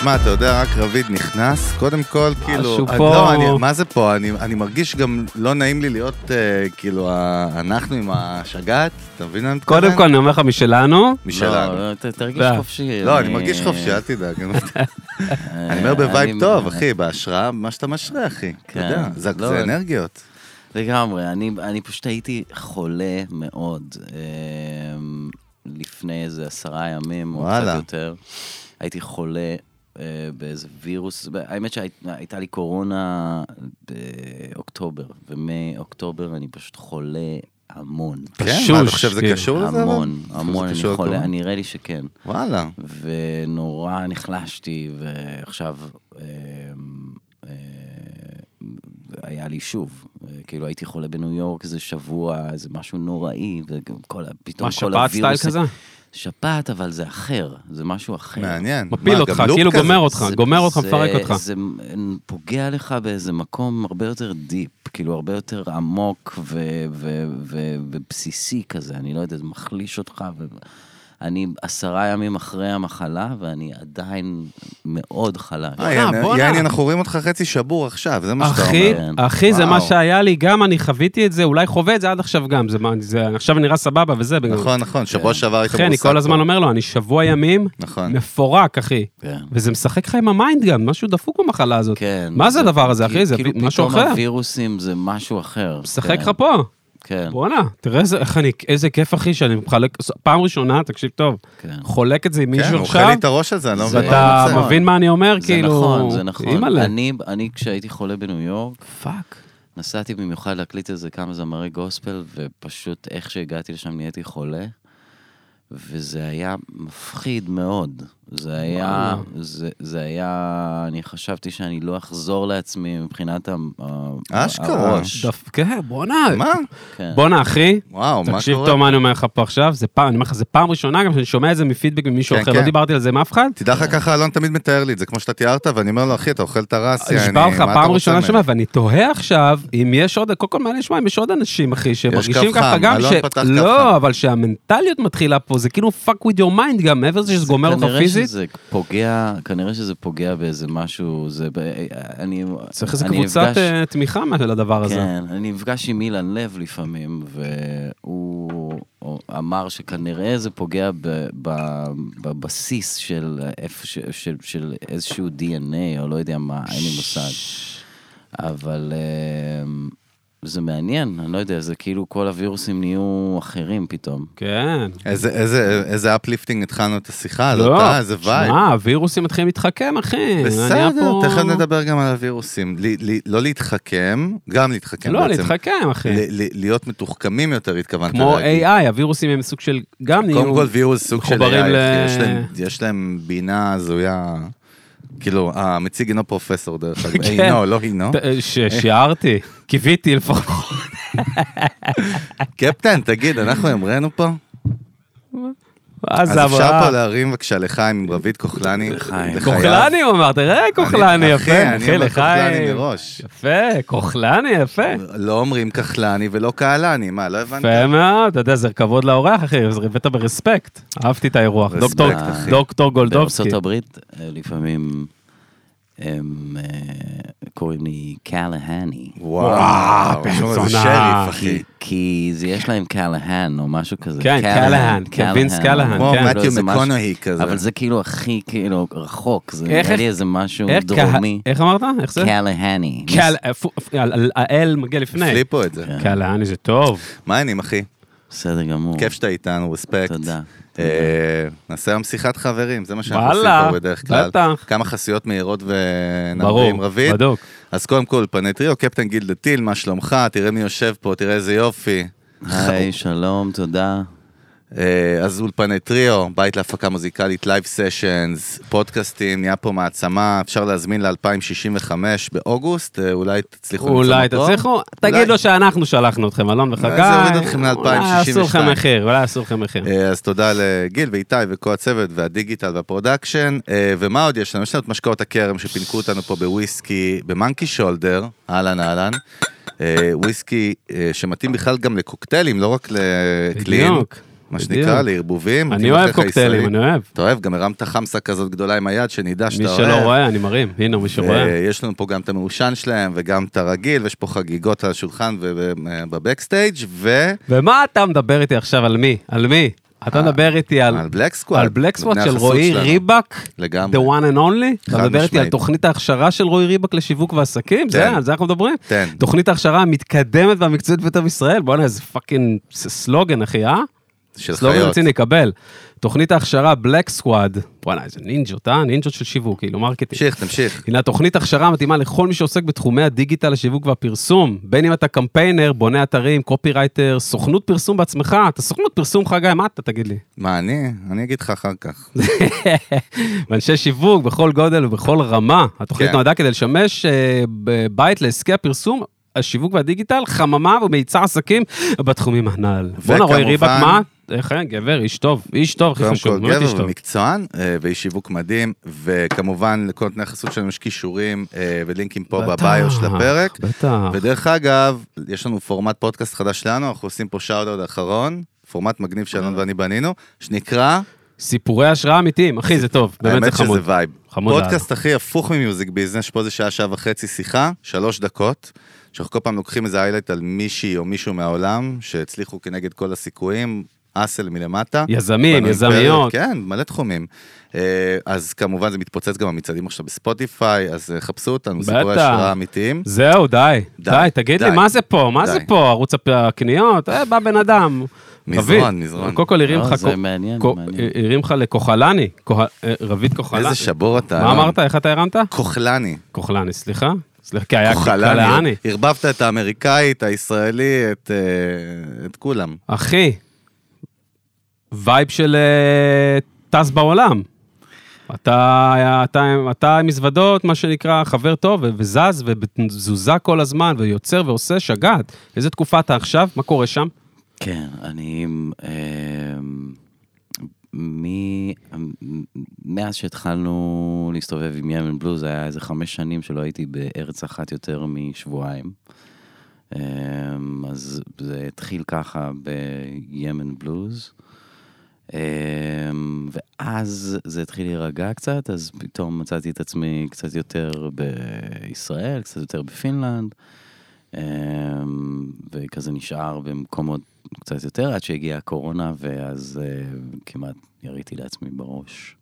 תשמע, אתה יודע, רק רביד נכנס, קודם כל, כאילו... משהו אני- פה. לא, אני- מה זה פה? אני אני מרגיש גם לא נעים לי להיות, אה, כאילו, ה- אנחנו עם השגעת, אתה מבין מה אני מתכוון? קודם כל, אני אומר לך משלנו. משלנו. לא, ת- תרגיש לא. חופשי. לא, אני מרגיש חופשי, אל תדאג. אני אומר ב vibe טוב, אחי, בהשראה, מה שאתה משרה, אחי. אתה כן. יודע, זה לא, זה אנרגיות. לגמרי, אני, אני פשוט הייתי חולה מאוד אמ, לפני איזה עשרה ימים, או. קצת יותר. הייתי חולה אה, באיזה וירוס, האמת שהייתה לי קורונה באוקטובר, ומאוקטובר אני פשוט חולה המון. כן, פשוש, מה, אתה חושב שזה כאילו. קשור לזה? המון, המון, אני חולה? נראה לי שכן. וואלה. ונורא נחלשתי, ועכשיו אה, אה, היה לי שוב, אה, כאילו הייתי חולה בניו יורק איזה שבוע, איזה משהו נוראי, ופתאום כל מה, שפעת style הווירוס... כזה? שפעת, אבל זה אחר, זה משהו אחר. מעניין. מפיל מה, אותך, כאילו כזה? גומר אותך, זה- גומר אותך, זה- מפרק אותך. זה פוגע לך באיזה מקום הרבה יותר deep, כאילו הרבה יותר עמוק ו- ו- ו- ובסיסי כזה, אני לא יודע, זה מחליש אותך. ו... אני עשרה ימים אחרי המחלה, ואני עדיין מאוד חלש. אה, יעני, בואנה. יעני, אנחנו רואים אותך חצי שבור עכשיו, זה מה שאתה אומר. כן. אחי, זה מה. שהיה לי, גם אני חוויתי את זה, אולי חווה את זה עד עכשיו גם, זה מה, זה עכשיו נראה סבבה וזה. נכון, נכון, שבוע שעבר היית אחי, אני כל הזמן. אומר לו, אני שבוע ימים נכון. מפורק, אחי. כן. וזה משחק לך עם ה mind גם, משהו דפוק במחלה הזאת. כן. מה זה הדבר הזה, אחי? זה כאילו משהו פתאום אחר. הווירוסים זה משהו אחר. משחק כן, לך פה. כן, בואנה, תראה איזה, איך אני, איזה כיף, אחי, שאני מחלק, פעם ראשונה, תקשיב טוב, כן. חולק את זה עם כן, מישהו הוא אוכל עכשיו, לי את הראש הזה, אני לא מבין רוצה. מבין מה אני אומר? זה כאילו, נכון, זה נכון. אימא'לה. אני, אני, כשהייתי חולה בניו יורק, fuck. נסעתי במיוחד להקליט איזה כמה זמרי גוספל, ופשוט איך שהגעתי לשם נהייתי חולה, וזה היה מפחיד מאוד. זה היה, זה, זה היה, אני חשבתי שאני לא אחזור לעצמי מבחינת ה- אשכרה. הראש. דף- כן, בואנה. מה? כן. בואנה, אחי, וואו, מה תקשיב קורה? טוב מה אני אומר לך פה עכשיו, זה פעם, אני אומר לך, זה פעם ראשונה גם שאני שומע את זה מפידבק ממישהו כן, אחר, כן. לא דיברתי על זה עם אף אחד. תדע לך ככה, אלון תמיד מתאר לי את זה, כמו שאתה תיארת, ואני אומר לו, אחי, אתה אוכל את הרס, יעני, נשבע לך, פעם ראשונה ממני?" שומע, ואני תוהה עכשיו, אם יש עוד, קודם כל מעניין לשמוע אם יש עוד אנשים, אחי, שמרגישים קו ככה חם, גם, אלון ש... פתח קו חם. לא, אבל שהמנטליות מתחילה פה, זה כאילו fuck with your mind גם, מעבר לזה שזה גומר אותך כנראה פיזית. שזה פוגע, כנראה שזה פוגע באיזה משהו, זה, אני, צריך איזה קבוצת נפגש- אה, תמיכה לדבר הזה. כן, אני נפגש עם אילן לב לפעמים, והוא אמר שכנראה זה פוגע ב, ב, בבסיס של, איפה, ש, של, של איזשהו DNA, או לא יודע מה, אין לי מושג. אבל אה, זה מעניין, אני לא יודע, זה כאילו כל הווירוסים נהיו אחרים פתאום. כן. איזה- איזה- איזה uplifting התחלנו את השיחה הזאת, לא, אה? איזה vibe. שמע, הווירוסים מתחילים להתחכם, אחי. בסדר, פה- תכף נדבר גם על הווירוסים. לי- לי- לא להתחכם, גם להתחכם לא, בעצם. להתחכם, אחי. ל- ל- להיות מתוחכמים יותר, התכוונת כמו להגיד. AI, הווירוסים הם סוג של, גם נהיו... קודם כל וירוס סוג של AI, ל- יש להם- יש להם בינה הזויה, כאילו, המציג אינו פרופסור דרך אגב, כן. אינו, לא הינו. ששיערתי, קיוויתי לפחות. קפטן, תגיד, אנחנו המראנו פה? אז זה אפשר. פה להרים בבקשה לחיים עם רביד כוחלני. לחיים. כוחלני הוא אמר, תראה כוחלני, אחי, יפה, אני אחי, אומר כוחלני. מראש. יפה, כוחלני, יפה. לא אומרים כחלני ולא קהלני, מה, לא הבנת? יפה מאוד, אתה יודע, זה כבוד לאורח, אחי, אז הבאת ברספקט. אהבתי את האירוח. דוקטור גולדובסקי. בארצות הברית אה, לפעמים הם אה, קוראים לי קלהני. וואו, בן שומע, זה זונה. שריף, אחי. כי, זה יש להם קלהן או משהו כזה. כן, קלהן, כן, וינס קלהן, כמו כן. מתיו מקונוהי כזה. אבל זה כאילו הכי כאילו רחוק, זה איך- נראה לי איזה משהו דרומי. איך אמרת? איך זה? קלהני. האל מגיע לפני. פליפו את זה. קלהני זה טוב. מה העניינים, אחי? בסדר גמור. כיף שאתה איתנו, רספקט. תודה. אה, נעשה היום שיחת חברים, זה מה שאנחנו עושים פה בדרך כלל. בטח. כמה חסויות מהירות ונדבר ברור, עם רביד. בדוק. אז קודם כל, פני טריו, קפטן גילדה טיל, מה שלומך? תראה מי יושב פה, תראה איזה יופי. היי, שלום, תודה. אה, אז אולפני טריו, בית להפקה מוזיקלית, לייב סשנס, פודקאסטים, נהיה פה מעצמה, אפשר להזמין ל-2065 באוגוסט, אה, אולי תצליחו למצוא אולי מקום. תצליחו, אולי. תגיד לו שאנחנו שלחנו אתכם, אלון וחגי. זה יוריד אתכם ל- אולי אסור לכם 2062. מחיר, אולי אסור לכם מחיר. אה, אז תודה לגיל ואיתי וכל הצוות והדיגיטל וה production. אה, ומה עוד יש לנו? יש לנו את משקאות הכרם שפינקו אותנו פה בוויסקי, ב Monkey Shoulder, אהלן אהלן. אה, וויסקי אה, שמתאים בכלל גם לקוקטיילים, לא רק ל clean. בדיוק. מה. שנקרא, לערבובים. אני אוהב קוקטיילים. אני אוהב. אתה אוהב, גם הרמת חמסה כזאת גדולה עם היד, שנדע מי שאתה אוהב. שלא רואה, אני מרים. הנה, מי שרואה. ויש לנו פה גם את המעושן שלהם, וגם את הרגיל, ויש פה חגיגות על השולחן וב backstage ו... ומה אתה מדבר איתי עכשיו על מי? על מי? אתה אה, מדבר איתי על... על Black Squad. על Black נותני של רועי. ריבק? לגמרי. The one and only? אתה מדבר איתי על. תוכנית ההכשרה של רועי ריבק לשיווק ועסקים? זה, על זה אנחנו מדברים? תן. תוכנית ההכשרה המתקדמת והמקצועית ביותר בישראל? בואנה, איזה fucking סלוגן, אחי, אה? של סלוגן חיות. רציני, קבל. תוכנית ההכשרה Black Squad, וואלה, איזה נינג'ות, אה? נינג'ות של שיווק, כאילו marketing. תמשיך, תמשיך. הנה התוכנית הכשרה המתאימה לכל מי שעוסק בתחומי הדיגיטל, השיווק והפרסום. בין אם אתה קמפיינר, בונה אתרים, קופירייטר, סוכנות פרסום בעצמך. אתה סוכנות פרסום, חגי, מה אתה תגיד לי? מה, אני? אני אגיד לך אחר כך. ואנשי שיווק בכל גודל ובכל רמה. התוכנית כן. נועדה כדי לשמש אה, בבית לעסקי הפרסום, השיווק והדיגיטל, חממה ומייצר עסקים בתחומים הנ"ל. בואנה, רועי ריבק, מה? איך, אה, גבר, איש טוב, איש טוב, הכי קודם חשוב, כל באמת איש גבר טוב. ומקצוען, אה, ואיש שיווק מדהים, וכמובן לכל נותני החסות שלנו יש קישורים אה, ולינקים פה בטח, בביו של הפרק. בטח. ודרך אגב, יש לנו פורמט פודקאסט חדש שלנו, אנחנו עושים פה shout-out אחרון, פורמט מגניב שאלון ואני בנינו, שנקרא, סיפורי השראה אמיתיים, אחי, זה טוב, באמת זה האמת חמוד. שזה vibe. חמוד. פודקאסט הכי הפוך מ music business, פה זה שעה, שעה וחצי שיחה, שלוש דקות, שאנחנו כל פעם לוקחים איזה איילייט על מישהי או מישהו מהעולם, שהצליחו כנגד כל הסיכויים, אסל מלמטה. יזמים, יזמיות. אימפריות, כן, מלא תחומים. אה, אז כמובן זה מתפוצץ גם במצעדים עכשיו בספוטיפיי, אז אה, חפשו אותנו, סיפורי. השראה אמיתיים. זהו, די, די, די, תגיד לי, די. מה זה פה? מה זה די. פה? ערוץ הקניות? אה, בא בן אדם. מזרון, מזרון. קודם כל הרים לא, לך... זה מעניין, מעניין. הרים לך לכוחלני, כוח- אה, רביד כוחלני. איזה שבור אתה. מה. אמרת? איך אתה הרמת? כוחלני. כוחלני, סליחה? סליחה, כי היה. כחלני. ערבבת את האמריקאית, הישראלי, את, אה, את כולם. אחי, vibe של אה, טס בעולם. אתה, אתה, אתה עם מזוודות, מה שנקרא, חבר טוב, וזז, ובתזוזה כל הזמן, ויוצר ועושה, שגעת. איזה תקופה אתה עכשיו? מה קורה שם? כן, אני... אמ, מ... מאז שהתחלנו להסתובב עם ימן בלוז, היה איזה חמש שנים שלא הייתי בארץ אחת יותר משבועיים. אמ, אז זה התחיל ככה בימן בלוז. אמ, ואז זה התחיל להירגע קצת, אז פתאום מצאתי את עצמי קצת יותר בישראל, קצת יותר בפינלנד. אמ, וכזה נשאר במקומות קצת יותר, עד שהגיעה הקורונה, ואז אה, כמעט יריתי לעצמי בראש.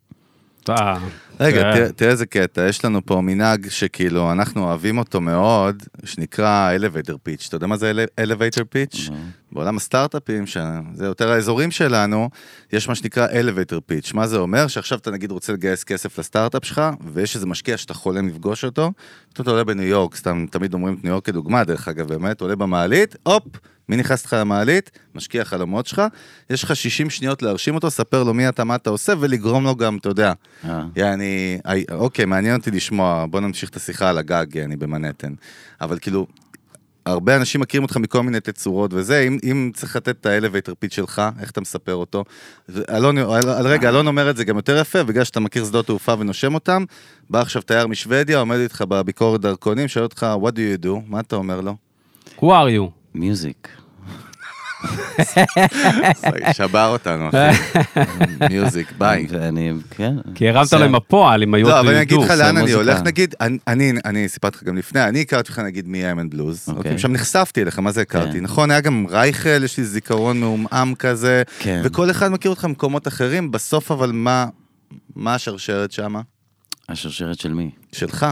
אתה... רגע, כן. תראה- תראה איזה קטע, יש לנו פה מנהג שכאילו אנחנו אוהבים אותו מאוד, שנקרא elevator pitch. אתה יודע מה זה elevator pitch? לא. בעולם הסטארט-אפים, שזה יותר האזורים שלנו, יש מה שנקרא elevator pitch. מה זה אומר? שעכשיו אתה נגיד רוצה לגייס כסף לסטארט-אפ שלך, ויש איזה משקיע שאתה חולם לפגוש אותו, אתה עולה בניו יורק, סתם תמיד אומרים את ניו יורק כדוגמה, דרך אגב, באמת, עולה במעלית, הופ, מי נכנס לך למעלית? משקיע חלומות שלך, יש לך 60 שניות להרשים אותו, ספר לו מי אתה, מה אתה עושה, ולגרום לו גם, אתה יודע, אה, יעני, אי- אוקיי, מעניין אותי לשמוע, בוא נמשיך את השיחה על הגג, יעני, במנהטן. אבל כאילו, הרבה אנשים מכירים אותך מכל מיני תצורות וזה, אם, אם צריך לתת את האלווייטר פיץ שלך, איך אתה מספר אותו? אלון, על, על רגע, אלון אומר את זה גם יותר יפה, בגלל שאתה מכיר שדות תעופה ונושם אותם, בא עכשיו תייר משוודיה, עומד איתך בביקורת דרכונים, שואל אותך, what do you do? מה אתה אומר לו? Who are you? מיוזיק. שבר אותנו, אחי. מיוזיק, ביי. ואני, כן. כי הרמת עם הפועל, עם היוט לא, אבל אני אגיד לך לאן אני. הולך, נגיד, אני- סיפרתי לך גם לפני, אני הכרתי לך נגיד מ-M&Blues, אוקיי. אוקיי, שם נחשפתי אליך, מה זה הכרתי, כן. נכון? היה גם רייכל, יש לי זיכרון מעומעם כזה, כן. וכל אחד מכיר אותך ממקומות אחרים, בסוף אבל מה, מה השרשרת שמה? השרשרת של מי? שלך.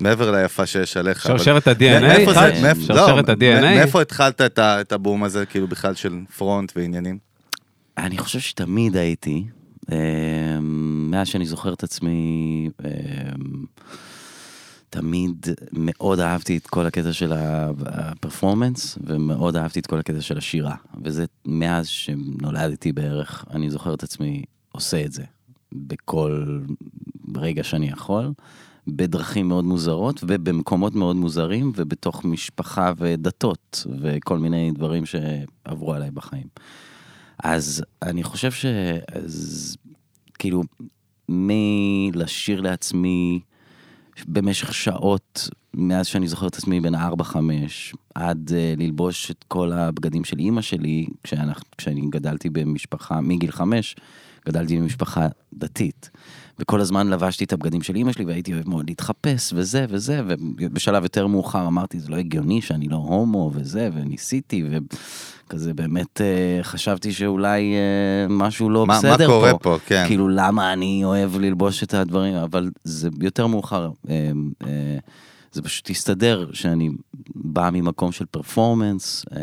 מעבר ליפה שיש עליך. שרשרת ה-DNA? שרשרת לא, ה-DNA? מאיפה התחלת את ה- את הבום הזה, כאילו בכלל של פרונט ועניינים? אני חושב שתמיד הייתי, אמ, מאז שאני זוכר את עצמי, אמ, תמיד מאוד אהבתי את כל הקטע של ה- הפרפורמנס, ומאוד אהבתי את כל הקטע של השירה. וזה מאז שנולדתי בערך, אני זוכר את עצמי עושה את זה, בכל רגע שאני יכול, בדרכים מאוד מוזרות, ובמקומות מאוד מוזרים, ובתוך משפחה ודתות, וכל מיני דברים שעברו עליי בחיים. אז אני חושב ש... אז, כאילו, מלשיר לעצמי במשך שעות, מאז שאני זוכר את עצמי בן 4-5, עד uh, ללבוש את כל הבגדים של אימא שלי, כשאנחנו, כשאני גדלתי במשפחה, מגיל 5, גדלתי במשפחה דתית. וכל הזמן לבשתי את הבגדים של אימא שלי והייתי אוהב מאוד להתחפש וזה וזה, ובשלב יותר מאוחר אמרתי, זה לא הגיוני שאני לא הומו וזה, וניסיתי, וכזה באמת אה, חשבתי שאולי אה, משהו לא מה- בסדר פה. מה קורה פה, כן. כאילו, למה אני אוהב ללבוש את הדברים, אבל זה יותר מאוחר. אה, אה, זה פשוט הסתדר שאני בא ממקום של פרפורמנס, אה,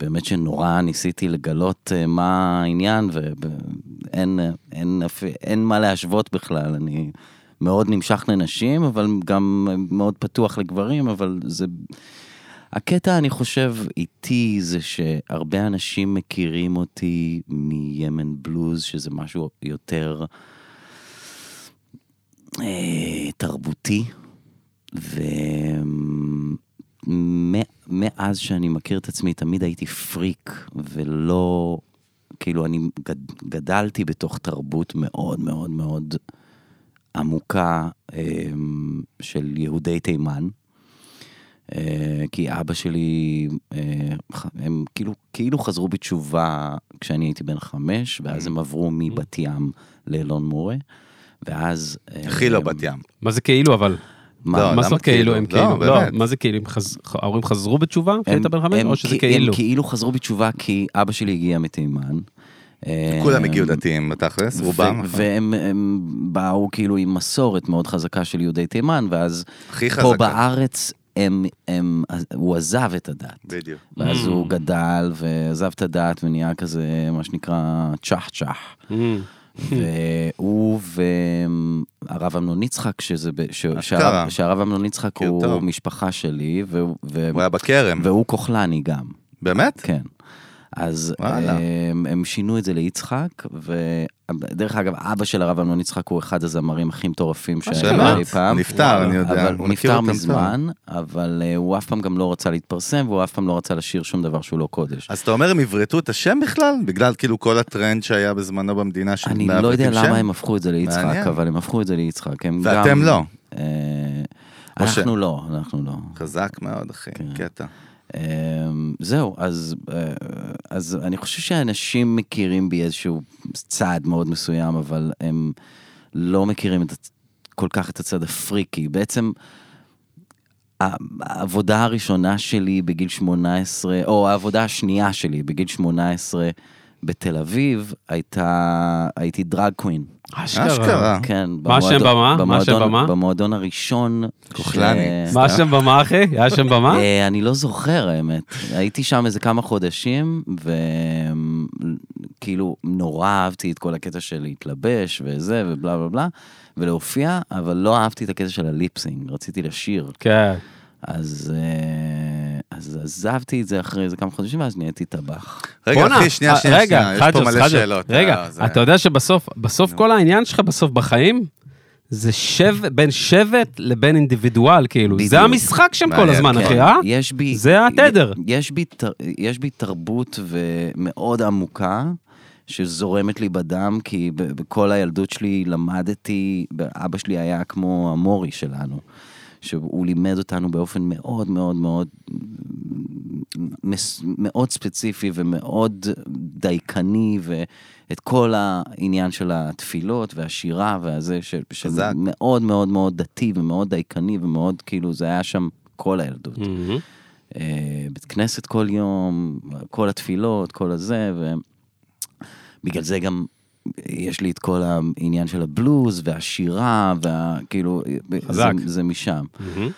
באמת שנורא ניסיתי לגלות אה, מה העניין, ואין אין, אין מה להשוות בכלל, אני מאוד נמשך לנשים, אבל גם מאוד פתוח לגברים, אבל זה... הקטע, אני חושב, איתי זה שהרבה אנשים מכירים אותי מימן בלוז, שזה משהו יותר אה, תרבותי, ומאז שאני מכיר את עצמי, תמיד הייתי פריק, ולא... כאילו, אני גד, גדלתי בתוך תרבות מאוד מאוד מאוד עמוקה אה, של יהודי תימן. אה, כי אבא שלי, אה, הם כאילו, כאילו חזרו בתשובה כשאני הייתי בן חמש, ואז הם עברו מבת ים לאלון מורה, ואז... אה, הכי לא בת ים. מה זה כאילו, אבל? מה- לא, מה זאת כאילו? כאילו? הם לא, כאילו, לא, באמת. מה זה כאילו? הם חז- ההורים חזרו בתשובה כשהיית הם- בן חמש, או שזה כי- כאילו? הם כאילו חזרו בתשובה כי אבא שלי הגיע מתימן. כולם אה, הגיעו דתיים בתכלס, רובם. והם הם באו כאילו עם מסורת מאוד חזקה של יהודי תימן, ואז פה. בארץ הם, הם, הוא עזב את הדת. בדיוק. ואז Mm. הוא גדל ועזב את הדת ונהיה כזה, מה שנקרא, צ'ח צ'ח. Mm. והוא והרב אמנון יצחק, שזה, ש-. שהרב- שהרב אמנון יצחק הוא. משפחה שלי, ו- ו- הוא היה בכרם. והוא כוחלני גם. באמת? כן. אז. הם, הם שינו את זה ליצחק, ודרך אגב, אבא של הרב אמנון יצחק הוא אחד הזמרים הכי מטורפים באמת? אי פעם. נפטר, אני יודע. אבל הוא נפטר מזמן, אבל אה, הוא אף פעם גם לא רצה להתפרסם, והוא אף פעם לא רצה לשיר שום דבר שהוא לא קודש. אז אתה אומר הם עברתו את השם בכלל? בגלל כאילו כל הטרנד שהיה בזמנו במדינה של אני לא יודע שם? למה הם הפכו את זה ליצחק, מעניין. אבל הם הפכו את זה ליצחק. ואתם גם- לא. אה, או ש- אנחנו לא, אנחנו לא. חזק מאוד, אחי, כן. קטע. אמ, זהו, אז, אה, אז אני חושב שאנשים מכירים בי איזשהו צעד מאוד מסוים, אבל הם לא מכירים את, כל כך את הצד הפריקי. בעצם, העבודה הראשונה שלי בגיל 18, או העבודה השנייה שלי בגיל 18 בתל אביב, הייתה, הייתי דרג קווין. אשכרה. כן, מה השם במה? מה השם במה? במועדון הראשון. כוחלני. ש- מה השם במה, אחי? היה השם במה? אה, אני לא זוכר האמת. הייתי שם איזה כמה חודשים, וכאילו נורא אהבתי את כל הקטע של להתלבש וזה ובלה בלה בלה, ולהופיע, אבל לא אהבתי את הקטע של הליפסינג, רציתי לשיר. כן. אז, אה, אז עזבתי את זה אחרי איזה כמה חודשים, ואז נהייתי טבח. רגע, אחי, שנייה, אה, שנייה, רגע, שנייה, יש פה מלא שאלות. רגע, אה, זה- אתה יודע שבסוף, בסוף כל העניין שלך בסוף בחיים, זה שבט, בין שבט לבין אינדיבידואל, כאילו. בדיוק. זה המשחק שם כל הזמן, כן. אחי, אה? יש בי... זה התדר. יש בי, יש בי תרבות מאוד עמוקה. שזורמת לי בדם, כי בכל הילדות שלי למדתי, אבא שלי היה כמו המורי שלנו, שהוא לימד אותנו באופן מאוד מאוד מאוד מאוד ספציפי ומאוד דייקני, ואת כל העניין של התפילות והשירה והזה, ש- חזק. שמאוד מאוד מאוד דתי ומאוד דייקני ומאוד כאילו זה היה שם כל הילדות. אה, בית כנסת כל יום, כל התפילות, כל הזה, ובגלל זה גם יש לי את כל העניין של הבלוז והשירה, והכאילו, חזק. זה, זה משם. מהמם.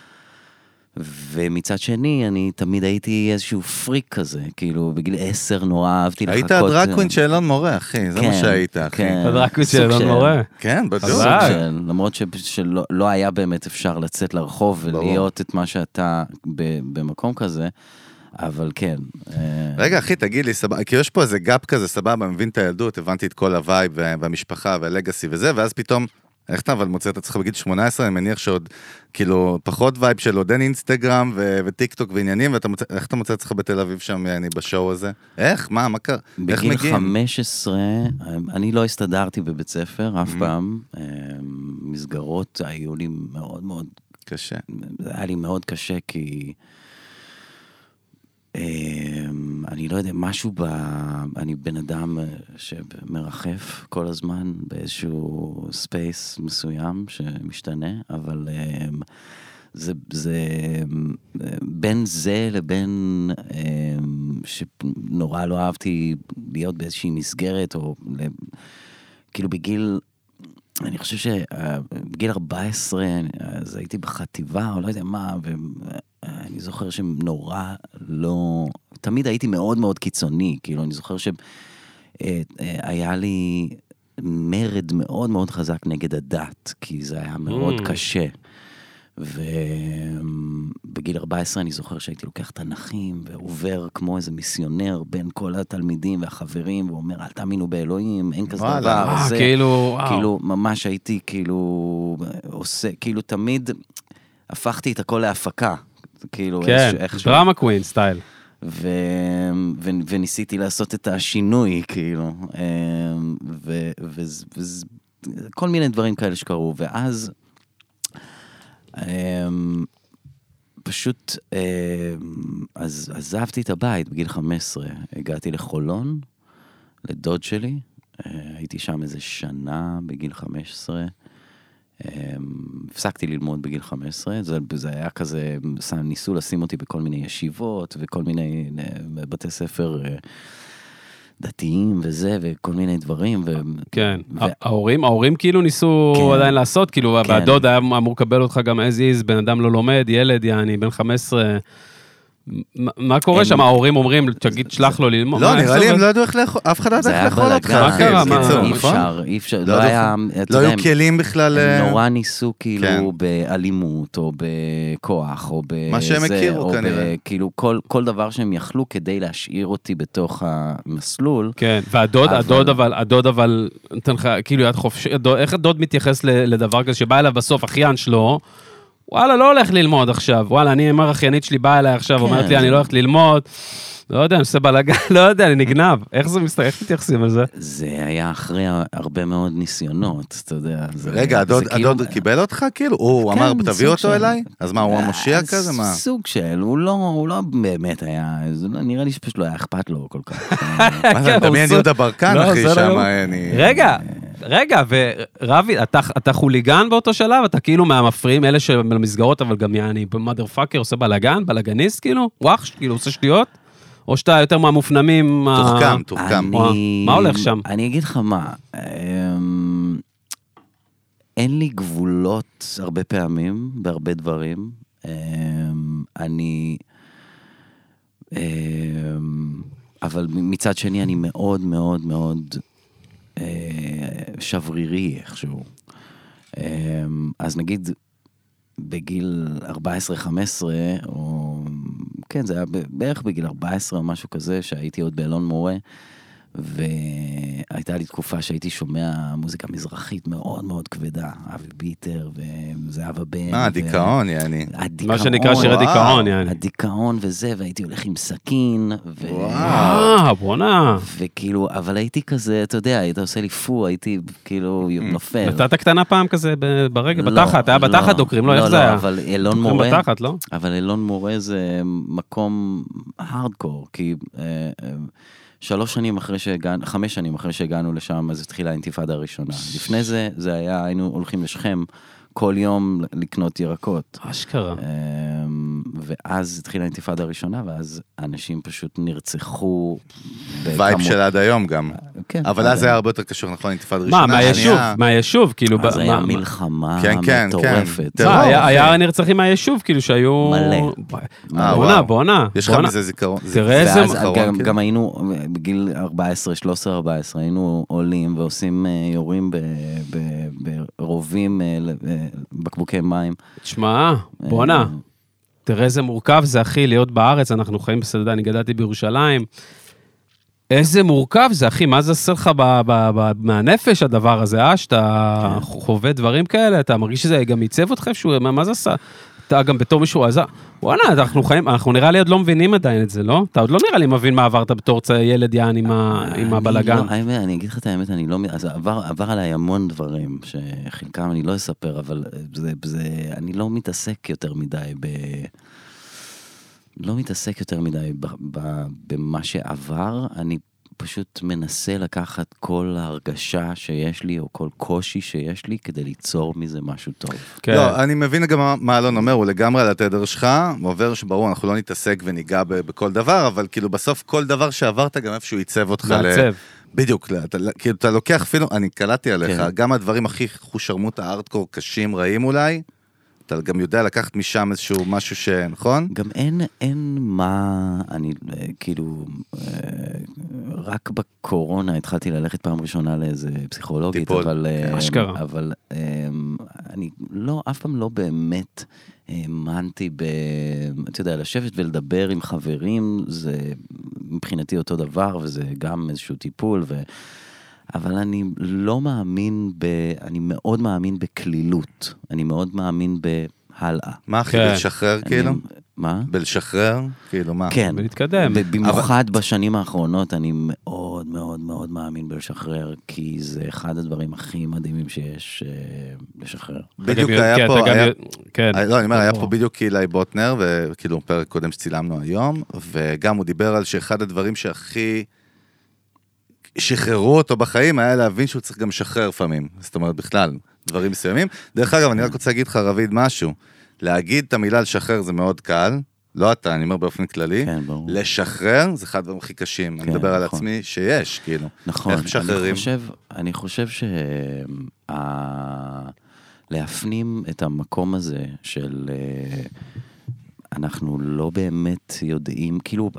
ומצד שני, אני תמיד הייתי איזשהו פריק כזה, כאילו, בגיל עשר נורא אהבתי לחכות. היית הדרקווין של אילון מורה, אחי, זה מה כן, שהיית, אחי. כן. הדרקווין של של- מורה. כן, של, למרות ש, שלא לא היה באמת אפשר לצאת לרחוב ברור. ולהיות את מה שאתה ב, במקום כזה, אבל כן. אה, רגע, אחי, תגיד לי, סבבה, כי יש פה איזה gap כזה, סבבה, מבין את הילדות, הבנתי את כל ה vibe וה- והמשפחה וה legacy וזה, ואז פתאום איך אתה אבל מוצא את עצמך בגיל 18, אני מניח שעוד, כאילו, פחות vibe של עוד אין אינסטגרם ו- וטיק טוק ועניינים, ואתה מוצא, איך אתה מוצא את עצמך בתל אביב שם, אני בשואו הזה? איך? מה, מה קרה? איך בגיל מגיעים? 15, אני לא הסתדרתי בבית ספר אף Mhm. פעם. אה, מסגרות היו לי מאוד מאוד קשה. היה לי מאוד קשה כי... אמ, אני לא יודע, משהו ב... אני בן אדם אה, שמרחף כל הזמן באיזשהו space מסוים שמשתנה, אבל אמ, זה, זה אמ, בין זה לבין שנורא לא אהבתי להיות באיזושהי מסגרת, או כאילו בגיל אני חושב שבגיל 14, אז הייתי בחטיבה, או לא יודע מה, ואני זוכר שנורא לא... תמיד הייתי מאוד מאוד קיצוני, כאילו, אני זוכר שהיה לי מרד מאוד מאוד חזק נגד הדת, כי זה היה מאוד Mm. קשה. ובגיל 14 אני זוכר שהייתי לוקח תנכים ועובר כמו איזה מיסיונר בין כל התלמידים והחברים, ואומר, אל תאמינו באלוהים, אין כזה וואלה. דבר. אה, זה- כאילו, וואו. כאילו, ממש הייתי כאילו עושה, כאילו תמיד הפכתי את הכל להפקה. כאילו, כן, איכשהו-. דרמה קווין סטייל. ו... ו... וניסיתי לעשות את השינוי, כאילו, אמ, ו... ו... ו... כל מיני דברים כאלה שקרו, ואז אמ, פשוט אמ, אז עזבתי את הבית בגיל 15, הגעתי לחולון, לדוד שלי, אה, הייתי שם איזה שנה בגיל 15. אמ, הפסקתי ללמוד בגיל 15, זה, זה היה כזה, ניסו לשים אותי בכל מיני ישיבות וכל מיני אה, בתי ספר אה, דתיים וזה, וכל מיני דברים. ו... כן. ו- ההורים, ההורים כאילו ניסו כן. עדיין לעשות, כאילו, כן. והדוד היה אמור לקבל אותך גם as is, בן אדם לא לומד, ילד, יעני, בן 15. מה- קורה שם? ההורים אומרים, תגיד, שלח לו ללמוד. לא, נראה לי הם? לא ידעו איך לאכול, אף אחד לא ידע זה איך לאכול אותך, מה קרה? מה- בקיצור, אי? אפשר, אי אפשר, לא לא היה, אתה לא היו כלים בכלל... הם אה, נורא ניסו כאילו כן. באלימות, או בכוח, או בזה, מה שהם הכירו או כנראה. כאילו כל, דבר שהם יכלו כדי להשאיר אותי בתוך המסלול. כן, והדוד, הדוד אבל, הדוד אבל, נותן לך, כאילו, יד חופשי, איך הדוד מתייחס לדבר כזה, שבא אליו בסוף אחיין שלו, וואלה, לא הולך ללמוד עכשיו, וואלה, אני, אמר אחיינית שלי באה אליי עכשיו, כן, אומרת לי, אני לא הולכת ללמוד, לא יודע, אני עושה בלאגן, לא יודע, אני נגנב, איך זה מסתכל, איך מתייחסים לזה? זה היה אחרי הרבה מאוד ניסיונות, אתה יודע. רגע, הדוד, כאילו- הדוד קיבל אותך כאילו? הוא כן, אמר, תביא אותו אליי? אז מה, הוא אה, המושיע כזה? מה? סוג של, הוא לא, לא באמת היה, לא- נראה לי שפשוט לא היה אכפת לו כל כך. מה זה, כן, הוא יהודה ברקן, לא, אחי, שם, יום. אני... רגע, רגע, ורבי, אתה, אתה חוליגן באותו שלב? אתה כאילו מהמפריעים, אלה שבמסגרות, אבל גם יעני, במאדר פאקר עושה בלאגן, בלאגניסט כאילו? וואח, כאילו עושה שטויות? או שאתה יותר מהמופנמים? תוחכם, תוחכם. מה הולך שם? אני אגיד לך מה, אמ, אין לי גבולות הרבה פעמים, בהרבה דברים. אמ, אני... אמ, אבל מצד שני אני מאוד מאוד מאוד אה, שברירי איכשהו. אז נגיד בגיל 14-15, או... כן, זה היה בערך בגיל 14 או משהו כזה, שהייתי עוד באלון מורה, והייתה לי תקופה שהייתי שומע מוזיקה מזרחית מאוד מאוד כבדה, אבי ביטר וזהבה בן. מה, ו- דיכאון, יעני. הדיכאון. מה שנקרא שירי. דיכאון, יעני. הדיכאון וזה, והייתי הולך עם סכין, ו... וואו. אה, בואנה. וכאילו, אבל הייתי כזה, אתה יודע, היית עושה לי פו, הייתי כאילו נופל. נתת קטנה פעם כזה ברגל, לא, בתחת, היה לא, בתחת דוקרים, לא, איך זה לא, היה? אבל אלון דוקרים מורה, בתחת, לא? אבל אלון מורה זה מקום הארדקור, כי אה, אה, שלוש שנים אחרי שהגענו, חמש שנים אחרי שהגענו לשם, אז התחילה האינתיפאדה הראשונה. לפני זה, זה היה, היינו הולכים לשכם כל יום לקנות ירקות. אשכרה. ואז התחילה האינתיפאדה הראשונה, ואז אנשים פשוט נרצחו. vibe של עד היום גם. כן, אבל אז זה היה. הרבה יותר קשור, נכון? אינתיפאדה ראשונה, מה, מהיישוב. מהיישוב, כאילו, אז היה מה- מלחמה כן, כן, מטורפת. כן. טרור, היה- נרצחים מהיישוב, כאילו, שהיו... מלא. אה, בואנה. בואנה. יש לך. מזה זיכרון? תראה איזה- ואז זיכרון, גם, היינו בגיל 14, 13, 14, היינו עולים ועושים, אה, יורים ברובים, אה, בקבוקי מים. תשמע, בואנה. אה, תראה איזה מורכב זה, אחי, להיות בארץ, אנחנו חיים בסדר, אני גדלתי בירושלים. איזה מורכב זה, אחי, מה זה עושה לך ב- ב- ב- מהנפש הדבר הזה, אה? שאתה כן. חווה דברים כאלה, אתה מרגיש שזה גם עיצב אותך איפשהו, מה, מה זה עשה? אתה גם בתור מישהו עזה, וואלה, אנחנו חיים, אנחנו נראה לי עוד לא מבינים עדיין את זה, לא? אתה עוד לא נראה לי מבין מה עברת בתור ילד יען עם, ה- עם אני הבלגן. לא, אני אגיד לך את האמת, אני לא... מ- אז עבר, עליי המון דברים, שחלקם אני לא אספר, אבל זה, אני לא מתעסק יותר מדי ב... לא מתעסק יותר מדי במה שעבר, אני פשוט מנסה לקחת כל הרגשה שיש לי, או כל קושי שיש לי, כדי ליצור מזה משהו טוב. כן. לא, אני מבין גם מה- אלון אומר, הוא לגמרי על התדר שלך, הוא עובר שברור, אנחנו לא נתעסק וניגע ב- בכל דבר, אבל כאילו בסוף כל דבר שעברת גם איפשהו ייצב אותך. ל- מעצב. בדיוק, אתה, כאילו אתה לוקח אפילו, אני קלטתי עליך, כן. גם הדברים הכי חושרמוט הארדקור קשים, רעים אולי, אתה גם יודע לקחת משם איזשהו משהו ש... נכון? גם אין, אין מה, אני אה, כאילו, אה, רק בקורונה התחלתי ללכת פעם ראשונה לאיזה פסיכולוגית, טיפול. אבל, אה, אשכרה. אבל אה, אני לא, אף פעם לא באמת האמנתי ב... אתה יודע, לשבת ולדבר עם חברים, זה מבחינתי אותו דבר, וזה גם איזשהו טיפול, ו... אבל אני לא מאמין ב... אני מאוד מאמין בקלילות. אני מאוד מאמין בהלאה. מה הכי כן. בלשחרר כאילו? אני- מה? בלשחרר? כאילו מה? כן. ולהתקדם. ובמיוחד בשנים האחרונות אני מאוד מאוד מאוד מאמין בלשחרר, כי זה אחד הדברים הכי מדהימים שיש אה, לשחרר. בדיוק היה כן, פה, היה- י- כן. לא, אני אומר, היה פה ברור. בדיוק אילי בוטנר, וכאילו פרק קודם שצילמנו היום, וגם הוא דיבר על שאחד הדברים שהכי שחררו אותו בחיים היה להבין שהוא צריך גם לשחרר לפעמים. זאת אומרת, בכלל, דברים מסוימים. דרך אגב, אני רק רוצה להגיד לך, רביד, משהו. להגיד את המילה לשחרר זה מאוד קל, לא אתה, אני אומר באופן כללי. כן, ברור. לשחרר זה אחד הדברים הכי קשים. אני כן, מדבר על נכון. עצמי שיש, כאילו. נכון, איך משחררים? אני חושב, אני חושב ש... ה- להפנים את המקום הזה של... אה, אנחנו לא באמת יודעים, כאילו,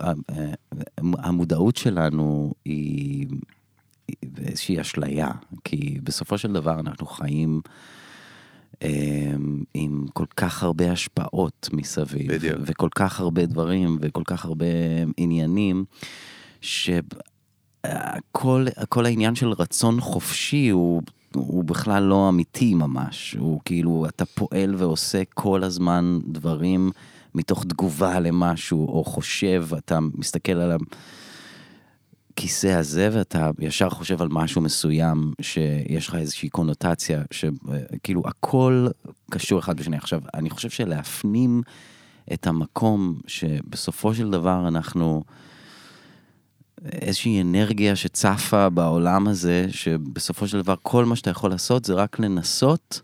המודעות שלנו היא היא איזושהי אשליה, כי בסופו של דבר אנחנו חיים אה, עם כל כך הרבה השפעות מסביב, בדיוק. וכל כך הרבה דברים, וכל כך הרבה עניינים, שכל כל העניין של רצון חופשי הוא... הוא בכלל לא אמיתי ממש, הוא כאילו, אתה פועל ועושה כל הזמן דברים מתוך תגובה למשהו, או חושב, אתה מסתכל על הכיסא הזה ואתה ישר חושב על משהו מסוים, שיש לך איזושהי קונוטציה, שכאילו הכל קשור אחד בשני. עכשיו, אני חושב שלהפנים את המקום שבסופו של דבר אנחנו... איזושהי אנרגיה שצפה בעולם הזה, שבסופו של דבר כל מה שאתה יכול לעשות זה רק לנסות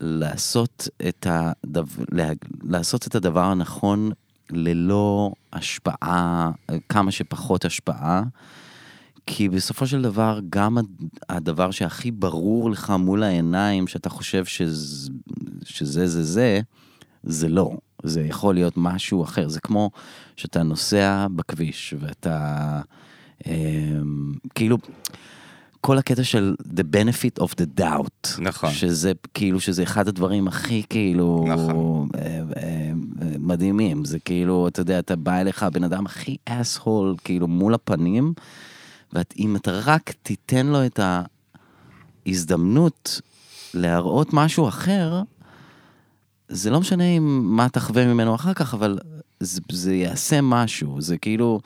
לעשות את, הדבר, לעשות את הדבר הנכון ללא השפעה, כמה שפחות השפעה. כי בסופו של דבר, גם הדבר שהכי ברור לך מול העיניים, שאתה חושב שזה, שזה זה זה, זה לא. זה יכול להיות משהו אחר. זה כמו שאתה נוסע בכביש ואתה, אה, כאילו, כל הקטע של the benefit of the doubt. נכון. שזה כאילו, שזה אחד הדברים הכי כאילו, נכון. אה, אה, אה, מדהימים. זה כאילו, אתה יודע, אתה בא אליך, הבן אדם הכי אסהול, כאילו, מול הפנים, ואם אתה רק תיתן לו את ההזדמנות להראות משהו אחר, זה לא משנה אם מה תחווה ממנו אחר כך, אבל זה, זה יעשה משהו, זה כאילו,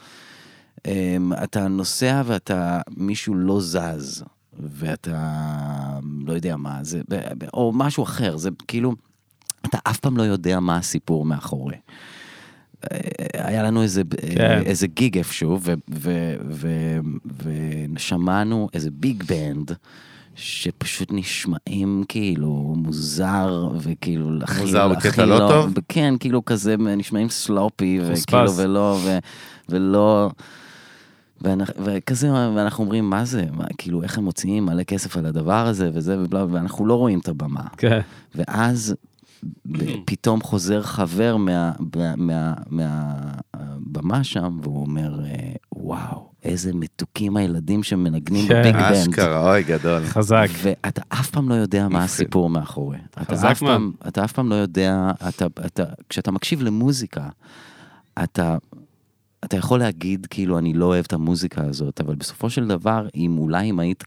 אתה נוסע ואתה, מישהו לא זז, ואתה, לא יודע מה, זה, או משהו אחר, זה כאילו, אתה אף פעם לא יודע מה הסיפור מאחורי. היה לנו איזה, כן. איזה גיג איפשהו, ו- ו- ו- ושמענו איזה ביג בנד. שפשוט נשמעים כאילו מוזר וכאילו הכי מוזר בקטע לא טוב? כן, כאילו כזה נשמעים סלופי. וכאילו ולא, ו, ולא, ואנחנו, וכזה, ואנחנו אומרים מה זה, מה, כאילו איך הם מוציאים מלא כסף על הדבר הזה וזה ובלה, ואנחנו לא רואים את הבמה. כן. ואז פתאום חוזר חבר מה- מה- מה- מהבמה שם, והוא אומר, אה, וואו, איזה מתוקים הילדים שמנגנים כן. בביג בנד. אשכרה, אוי, גדול. חזק. ואתה אף פעם לא יודע מה. הסיפור מאחורי. אתה חזק אף פעם, אתה אף פעם לא יודע, אתה, אתה, כשאתה מקשיב למוזיקה, אתה אתה יכול להגיד, כאילו, אני לא אוהב את המוזיקה הזאת, אבל בסופו של דבר, אם אולי אם היית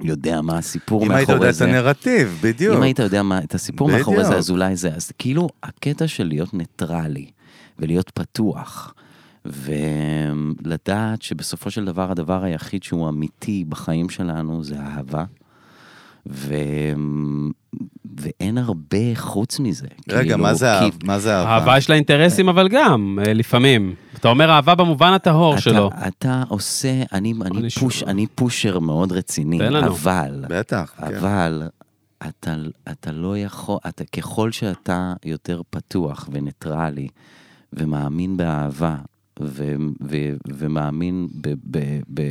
יודע מה הסיפור אם מאחורי היית זה... יודע את הנרטיב, בדיוק. אם היית יודע מה, את הסיפור מאחורי זה, בדיוק. אז אולי זה. אז כאילו, הקטע של להיות ניטרלי ולהיות פתוח, ולדעת שבסופו של דבר הדבר היחיד שהוא אמיתי בחיים שלנו זה אהבה. ו... ואין הרבה חוץ מזה. רגע, כאילו, מה זה כי- מה זה אהבה? אהבה יש לה אינטרסים, אבל גם, אה, לפעמים. אתה אומר אהבה במובן הטהור שלו. אתה עושה, אני, אני, אני פוש. אני פושר מאוד רציני, תן לנו. אבל, בטח, כן. אבל אתה, אתה לא יכול, אתה, ככל שאתה יותר פתוח וניטרלי ומאמין באהבה ו, ו, ומאמין ב, ב, ב,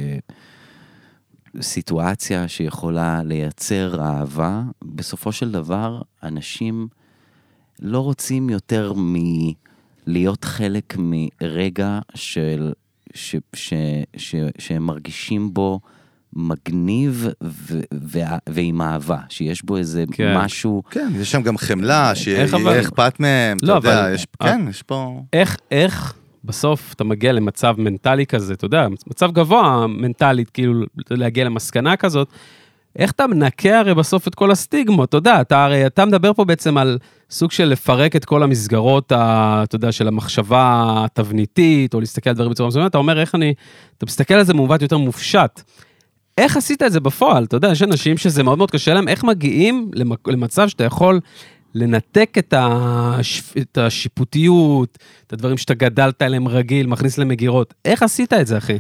סיטואציה שיכולה לייצר אהבה, בסופו של דבר אנשים לא רוצים יותר מלהיות חלק מרגע של, ש, ש, ש, שהם מרגישים בו מגניב ו, ו, ועם אהבה, שיש בו איזה כן. משהו... כן, יש שם גם חמלה, איך אבל- שיהיה אכפת מהם, אתה לא, יודע, אבל- יש- כן, יש פה... איך, איך בסוף אתה מגיע למצב מנטלי כזה, אתה יודע, מצב גבוה מנטלית, כאילו להגיע למסקנה כזאת, איך אתה מנקה הרי בסוף את כל הסטיגמות, אתה יודע, אתה הרי, אתה מדבר פה בעצם על סוג של לפרק את כל המסגרות, ה, אתה יודע, של המחשבה התבניתית, או להסתכל על דברים בצורה מסוימת, אתה אומר, איך אני, אתה מסתכל על זה במובן יותר מופשט. איך עשית את זה בפועל? אתה יודע, יש אנשים שזה מאוד מאוד קשה להם, איך מגיעים למצב שאתה יכול לנתק את, הש... את השיפוטיות, את הדברים שאתה גדלת עליהם רגיל, מכניס למגירות. איך עשית את זה, אחי?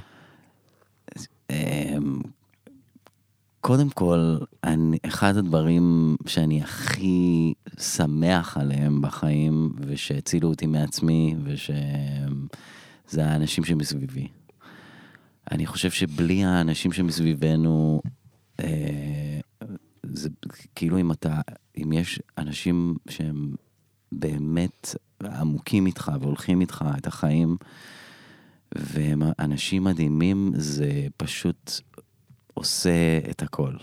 קודם כל, אני, אחד הדברים שאני הכי שמח עליהם בחיים, ושהצילו אותי מעצמי, ושזה האנשים שמסביבי. אני חושב שבלי האנשים שמסביבנו, אה, זה כאילו אם אתה, אם יש אנשים שהם באמת עמוקים איתך והולכים איתך את החיים, והם אנשים מדהימים, זה פשוט עושה את הכל.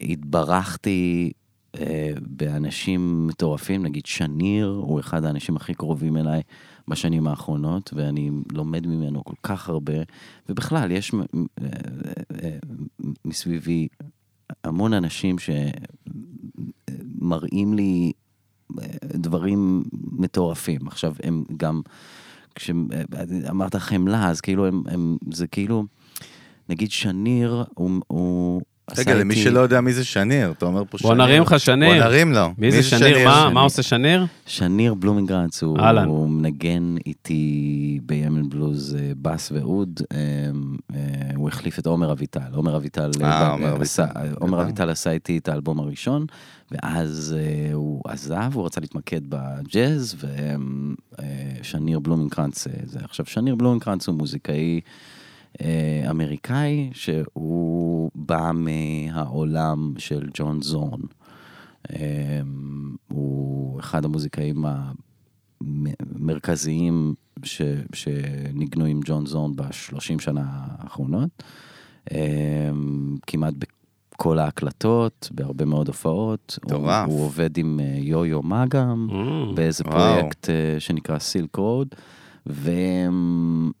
והתברכתי אה, באנשים מטורפים, נגיד שניר הוא אחד האנשים הכי קרובים אליי בשנים האחרונות, ואני לומד ממנו כל כך הרבה, ובכלל, יש אה, אה, מסביבי המון אנשים שמראים לי דברים מטורפים. עכשיו, הם גם, כשאמרת חמלה, אז כאילו, הם, הם, זה כאילו, נגיד שניר, הוא, הוא רגע, למי איתי- שלא יודע מי זה שניר, אתה אומר פה שניר. בוא נרים לך שניר. בוא נרים לו. מי זה שניר? מה, שניר? מה עושה שניר? שניר בלומינגרץ הוא. הוא מנגן איתי בימן בלוז אה, בס ואוד, אה, אה, הוא החליף את עומר אביטל. עומר אביטל, אה, אה, עומר עשה- אביטל. עומר. אביטל עשה איתי את האלבום הראשון, ואז אה, הוא עזב, הוא רצה להתמקד בג'אז, ושניר בלומינגרץ, אה, זה עכשיו, שניר בלומינגרץ הוא מוזיקאי אמריקאי, שהוא בא מהעולם של ג'ון זורן. אמ, הוא אחד המוזיקאים המרכזיים ש, שניגנו עם ג'ון זורן בשלושים שנה האחרונות. אמ, כמעט בכל ההקלטות, בהרבה מאוד הופעות. הוא, מטורף. הוא עובד עם אה, יו-יו מה גם, Mm. באיזה וואו. פרויקט אה, שנקרא Silk Road, והוא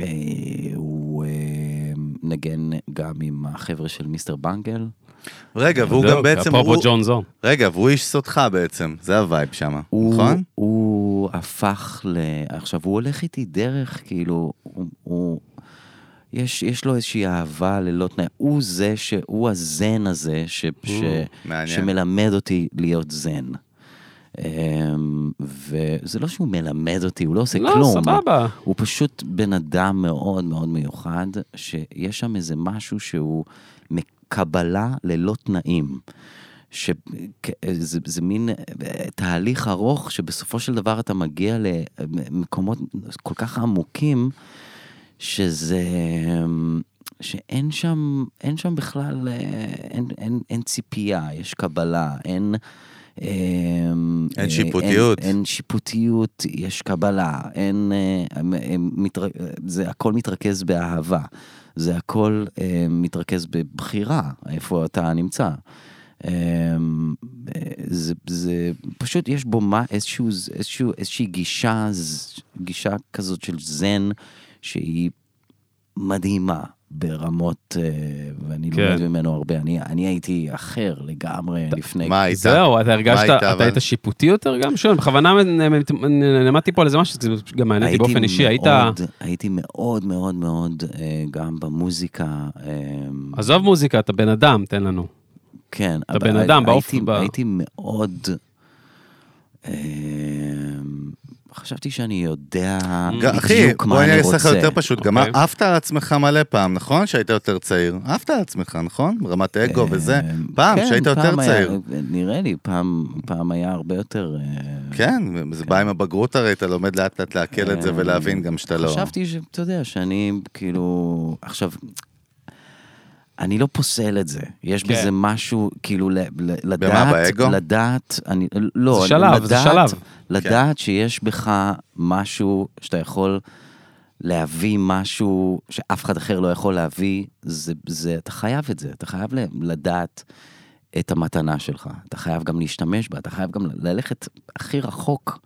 אה, נגן גם עם החבר'ה של Mr. Bungle. רגע, והוא בדיוק, גם בעצם, אפרופו הוא- ג'ון זורן. רגע, והוא איש סודך בעצם, זה ה vibe שם, הוא, נכון? הוא הפך ל... עכשיו, הוא הולך איתי דרך, כאילו, הוא... הוא יש, יש לו איזושהי אהבה ללא תנאי. הוא זה ש... הוא הזן הזה ש, ש. שמלמד אותי להיות זן. אמ, וזה לא שהוא מלמד אותי, הוא לא עושה לא, כלום. סבבה. הוא פשוט בן אדם מאוד מאוד מיוחד, שיש שם איזה משהו שהוא קבלה ללא תנאים. שזה זה, מין תהליך ארוך שבסופו של דבר אתה מגיע למקומות כל כך עמוקים, שזה... שאין שם, אין שם בכלל, אה, אין, אין, אין ציפייה, יש קבלה, אין... אה, אין שיפוטיות. אין, אין שיפוטיות, יש קבלה, אין... אה, הם- הם מתר... זה הכל מתרכז באהבה. זה הכל אה, מתרכז בבחירה, איפה אתה נמצא. אה, זה, זה פשוט, יש בו מה, איזשהו, איזשהו, איזושהי גישה גישה כזאת של זן, שהיא מדהימה ברמות, אה, ואני כן. לומד ממנו הרבה. אני, אני הייתי אחר לגמרי לפני... מה היית? זהו, אתה הרגשת, אתה אבל? היית שיפוטי יותר גם? שואל, בכוונה למדתי פה על איזה משהו, זה גם מעניין אותי באופן אישי, היית... הייתי מאוד מאוד מאוד, אה, גם במוזיקה. אה, עזוב מוזיקה, אתה בן אדם, תן לנו. כן. אתה אבל בן אדם, הייתי- באופן- ב- הייתי מאוד... חשבתי שאני יודע אחי, בדיוק מה בוא אני אני רוצה. אעשה לך יותר פשוט, גם אוקיי. עפת על עצמך מלא פעם, נכון? שהיית יותר צעיר. עפת על עצמך, נכון? ברמת אגו וזה. אה, פעם, כן, שהיית יותר פעם צעיר. נראה לי, פעם פעם היה הרבה יותר... אה, כן, זה בא עם הבגרות הרי, אתה לומד לאט לאט לעכל את זה אה, ולהבין גם שאתה לא... חשבתי שאתה יודע, שאני כאילו... עכשיו, אני לא פוסל את זה. יש כן. בזה משהו, כאילו, ל- ל- לדעת... באגו? לדעת, אני... לא, זה שלב, זה לדעת- שלב. לדעת שיש בך משהו שאתה יכול להביא משהו שאף אחד אחר לא יכול להביא, זה, זה, אתה חייב את זה, אתה חייב לדעת את המתנה שלך, אתה חייב גם להשתמש בה, אתה חייב גם ללכת הכי רחוק.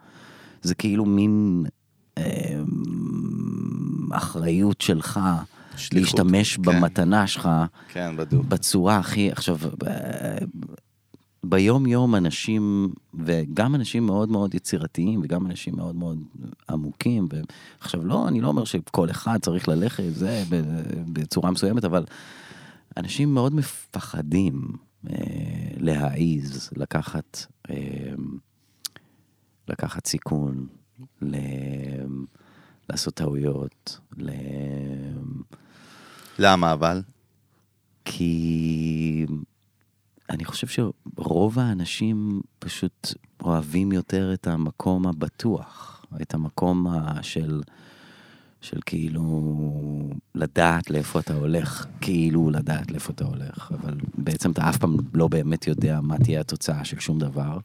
זה כאילו מין אה, אחריות שלך שליחות, להשתמש כן. במתנה שלך כן, בדיוק. בצורה הכי, עכשיו, ב- ביום יום אנשים, וגם אנשים מאוד מאוד יצירתיים, וגם אנשים מאוד מאוד עמוקים, ועכשיו לא, אני לא אומר שכל אחד צריך ללכת, זה, בצורה מסוימת, אבל אנשים מאוד מפחדים אה, להעיז, לקחת, אה, לקחת סיכון, ל... לעשות טעויות, ל... למה אבל? כי אני חושב שרוב האנשים פשוט אוהבים יותר את המקום הבטוח, את המקום של, של כאילו לדעת לאיפה אתה הולך, כאילו לדעת לאיפה אתה הולך, אבל בעצם אתה אף פעם לא באמת יודע מה תהיה התוצאה של שום דבר.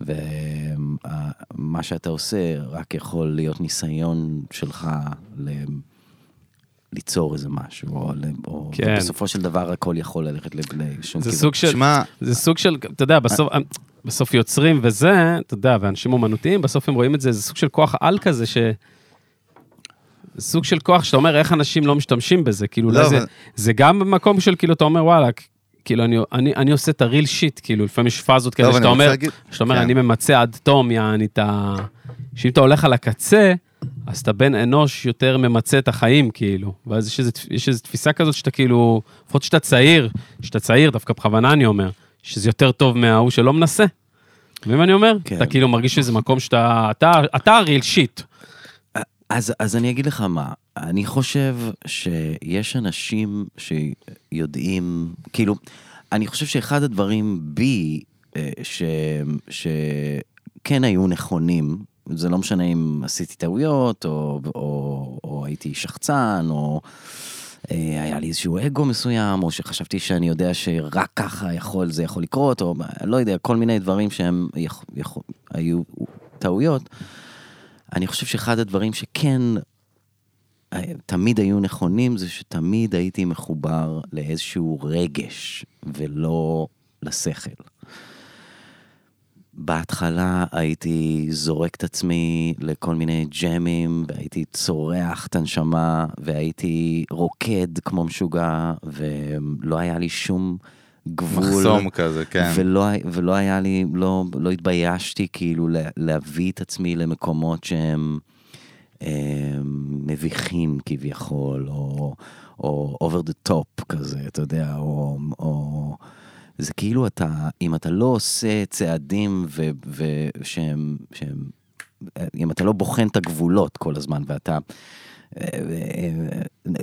ומה שאתה עושה רק יכול להיות ניסיון שלך. ליצור איזה משהו, או, או כן. בסופו של דבר הכל יכול ללכת ל- לשום זה כיוון. סוג של, שמע, זה סוג של, אתה יודע, בסוף, בסוף יוצרים וזה, אתה יודע, ואנשים אומנותיים, בסוף הם רואים את זה, זה סוג של כוח על כזה, ש... סוג של כוח שאתה אומר, איך אנשים לא משתמשים בזה, כאילו, לא, זה, אבל- זה גם במקום של, כאילו, אתה אומר, וואלה, כאילו, אני, אני, אני עושה את הריל שיט, כאילו, לפעמים יש פאזות כאלה אבל שאתה אומר, להגיד- שאתה אומר, כן. אני ממצה עד תום, יעני, את ה... שאם אתה הולך על הקצה, אז אתה בן אנוש יותר ממצה את החיים, כאילו. ואז יש איזו, יש איזו תפיסה כזאת שאתה כאילו, לפחות שאתה צעיר, שאתה צעיר, דווקא בכוונה אני אומר, שזה יותר טוב מההוא שלא מנסה. מה אני אומר? כן. אתה כאילו מרגיש שזה מקום שאתה, אתה, אתה הריל שיט. אז, אז אני אגיד לך מה, אני חושב שיש אנשים שיודעים, כאילו, אני חושב שאחד הדברים בי, אה, ש, שכן היו נכונים, זה לא משנה אם עשיתי טעויות, או, או, או הייתי שחצן, או אה, היה לי איזשהו אגו מסוים, או שחשבתי שאני יודע שרק ככה יכול, זה יכול לקרות, או לא יודע, כל מיני דברים שהם יכ, יכ, היו טעויות. אני חושב שאחד הדברים שכן אה, תמיד היו נכונים, זה שתמיד הייתי מחובר לאיזשהו רגש, ולא לשכל. בהתחלה הייתי זורק את עצמי לכל מיני ג'מים, והייתי צורח את הנשמה, והייתי רוקד כמו משוגע, ולא היה לי שום גבול. מחסום כזה, כן. ולא, ולא היה לי, לא, לא התביישתי כאילו לה- להביא את עצמי למקומות שהם אה, מביכים כביכול, או, או over the top כזה, אתה יודע, או, או... זה כאילו אתה, אם אתה לא עושה צעדים ו, ושהם, שהם, אם אתה לא בוחן את הגבולות כל הזמן, ואתה אה, אה,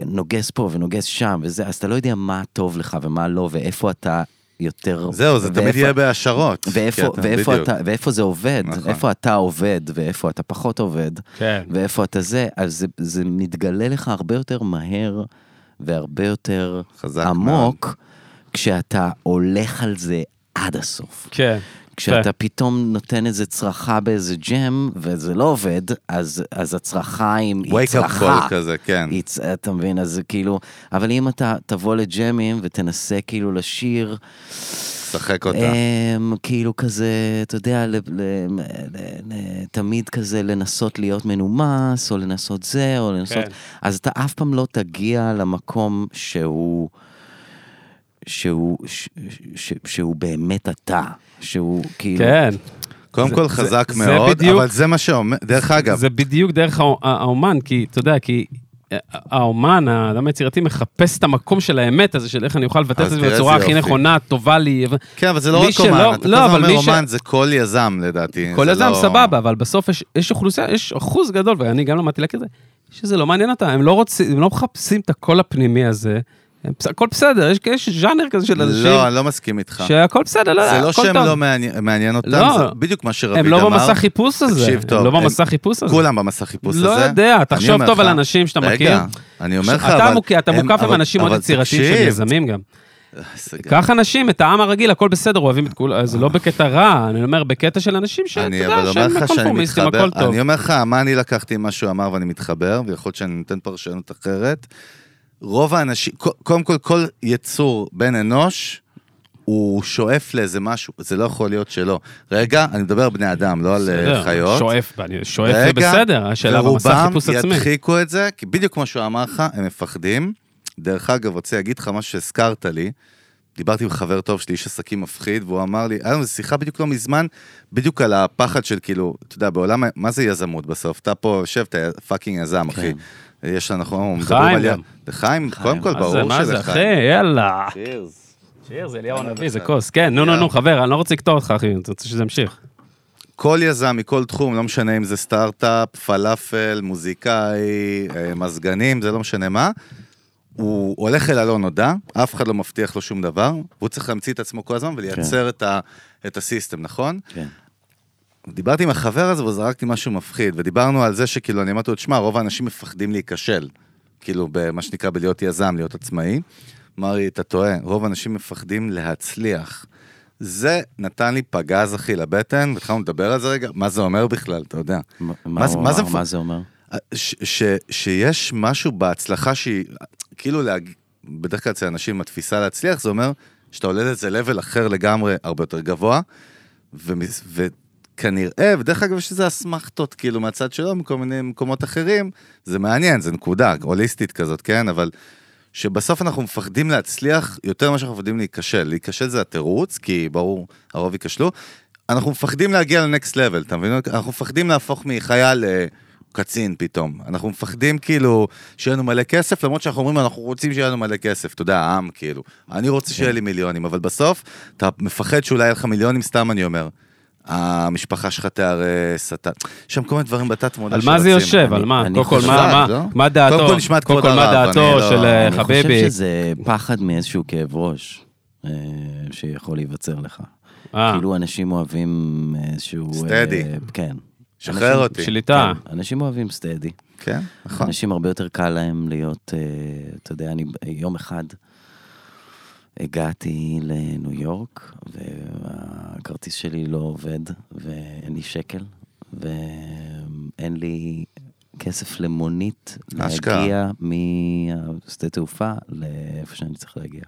נוגס פה ונוגס שם וזה, אז אתה לא יודע מה טוב לך ומה לא, ואיפה אתה יותר... זהו, זה תמיד ואיפה- יהיה בהשערות. ואיפה, אתה- ואיפה, בדיוק. אתה, ואיפה זה עובד, נכון. איפה אתה עובד ואיפה אתה פחות עובד, כן. ואיפה אתה זה, אז זה, זה מתגלה לך הרבה יותר מהר והרבה יותר חזק עמוק, כשאתה הולך על זה עד הסוף. כן. כשאתה פתאום נותן איזה צרחה באיזה ג'ם, וזה לא עובד, אז, אז הצרחה היא, היא wake up צרחה. call כזה, כן. היא אתה מבין, אז זה כאילו, אבל אם אתה תבוא לג'מים ותנסה כאילו לשיר, שחק אותה. אמ, כאילו כזה, אתה יודע, ל- ל- ל- ל- תמיד כזה לנסות להיות מנומס, או לנסות זה, או לנסות... כן. אז אתה אף פעם לא תגיע למקום שהוא... שהוא, ש, ש, שהוא באמת אתה, שהוא כאילו... כן. קודם זה- כל זה- חזק זה מאוד, בדיוק- אבל זה מה שאומר, דרך אגב, זה בדיוק דרך האו- האומן, כי אתה יודע, כי אה, האומן, האדם היצירתי, מחפש את המקום של האמת הזה, של איך אני אוכל לבטא את זה בצורה הכי. נכונה, טובה לי. כן, אבל זה לא רק שלא- אומן, אתה כל לא, הזמן אבל אומר מי ש- אומן, זה כל יזם לדעתי. כל זה אדם לא- סבבה, אבל בסוף יש, יש אוכלוסייה, יש אחוז גדול, ואני גם למדתי להכיר את זה, שזה לא מעניין אותם, הם לא רוצים, הם לא מחפשים את הקול הפנימי הזה, הכל בסדר, יש, יש ז'אנר כזה של אנשים, לא, אני לא מסכים איתך. שהכל בסדר, לא, זה לא הכל שהם טוב. לא מעניין מעניין אותם, לא. זה בדיוק מה שרביד הם אמר. לא במסע חיפוש הזה, תקשיב טוב, הם לא הם- במסע חיפוש הזה. כולם במסע חיפוש הזה. לא יודע, תחשוב טוב על אנשים שאתה מכיר. רגע, אני אומר לך, אבל... אתה הם- מוקף עם אנשים מאוד יצירתיים שהם תקשיב. יזמים גם. איזה גדול. קח אנשים, את העם הרגיל, הכל בסדר, אוהבים את כולם, זה לא בקטע רע, אני אומר, בקטע של אנשים שאתה יודע, שהם לך שאני קונפורמיסטים, מתחבר, הכל טוב. אני אומר לך, מה אני לקחתי ממה שהוא אמר ואני מתחבר, ויכול להיות שאני נותן פרשנות אחרת. רוב האנשים, קודם כל, כל יצור בן אנוש, הוא שואף לאיזה משהו, זה לא יכול להיות שלא. רגע, אני מדבר על בני אדם, לא על אה, חיות. שואף, שואף זה רגע, בסדר, השאלה במסע חיפוש ורובם עצמי. ידחיקו את זה, כי בדיוק כמו שהוא אמר לך, הם מפחדים. דרך אגב, רוצה להגיד לך משהו שהזכרת לי. דיברתי עם חבר טוב שלי, איש עסקים מפחיד, והוא אמר לי, היה לנו שיחה בדיוק לא מזמן, בדיוק על הפחד של כאילו, אתה יודע, בעולם, מה זה יזמות בסוף? אתה פה יושב, אתה fucking יזם, אחי. יש לנו, אנחנו מדברים חיים על... לחיים, קודם כל, מה זה, ברור מה זה, שלחיים. אחי, יאללה. Cheers. שיר, זה אליהו הנביא, זה. כוס. כן, נו, נו. נו, חבר, אני לא רוצה לקטוע אותך, אחי, אני רוצה שזה ימשיך. כל יזם מכל תחום, לא משנה אם זה סטארט-אפ, פלאפל, מוזיקאי, אה, מזגנים, זה לא משנה מה, הוא הולך אל הלא נודע, אף אחד לא מבטיח לו שום דבר, והוא צריך להמציא את עצמו כל הזמן ולייצר את, ה, את ה system, נכון? כן. דיברתי עם החבר הזה וזרקתי משהו מפחיד, ודיברנו על זה שכאילו, אני אמרתי לו, תשמע, רוב האנשים מפחדים להיכשל, כאילו, במה שנקרא בלהיות יזם, להיות עצמאי. אמר לי, אתה טועה, רוב האנשים מפחדים להצליח. זה נתן לי פגז, אחי, לבטן, והתחלנו לדבר על זה רגע, מה זה אומר בכלל, אתה יודע. מה, מה מה זה מה זה אומר? ש, ש, שיש משהו בהצלחה שהיא, כאילו, להג... בדרך כלל אצל אנשים עם התפיסה להצליח, זה אומר שאתה עולה לאיזה level אחר לגמרי, הרבה יותר גבוה, ומס- וכנראה, ודרך אגב יש איזה אסמכתות, כאילו, מהצד שלו, מכל מיני מקומות אחרים, זה מעניין, זה נקודה, הוליסטית כזאת, כן? אבל שבסוף אנחנו מפחדים להצליח יותר ממה שאנחנו מפחדים להיכשל. להיכשל זה התירוץ, כי ברור, הרוב ייכשלו. אנחנו מפחדים להגיע לנקסט לבל, אתה מבין? אנחנו מפחדים להפוך מחייל לקצין פתאום. אנחנו מפחדים כאילו שיהיה לנו מלא כסף, למרות שאנחנו אומרים, אנחנו רוצים שיהיה לנו מלא כסף. אתה יודע, העם כאילו. אני רוצה שיהיה לי מיליונים, אבל בסוף אתה מפחד שאולי יהיה לך מיליונים, סתם אני אומר. המשפחה שלך תיהרס, אתה... יש שם כל מיני דברים בתת מודע על מה זה יושב? על מה? אני קודם כל, מה- דעתו? קודם כל נשמע את קודם כבוד כל, מה הרב, דעתו אני לא- של אה, אני חביבי? חושב שזה פחד מאיזשהו כאב ראש אה, שיכול להיווצר לך. אה, כאילו אנשים אוהבים איזשהו... סטדי. אה, כן. שחרר אותי. שליטה. כן, אנשים אוהבים סטדי. כן, נכון. אנשים הרבה יותר קל להם להיות, אה, אתה יודע, אני יום אחד הגעתי לניו יורק, והכרטיס שלי לא עובד, ואין לי שקל, ואין לי כסף למונית אשכרה. להגיע משדה תעופה לאיפה שאני צריך להגיע.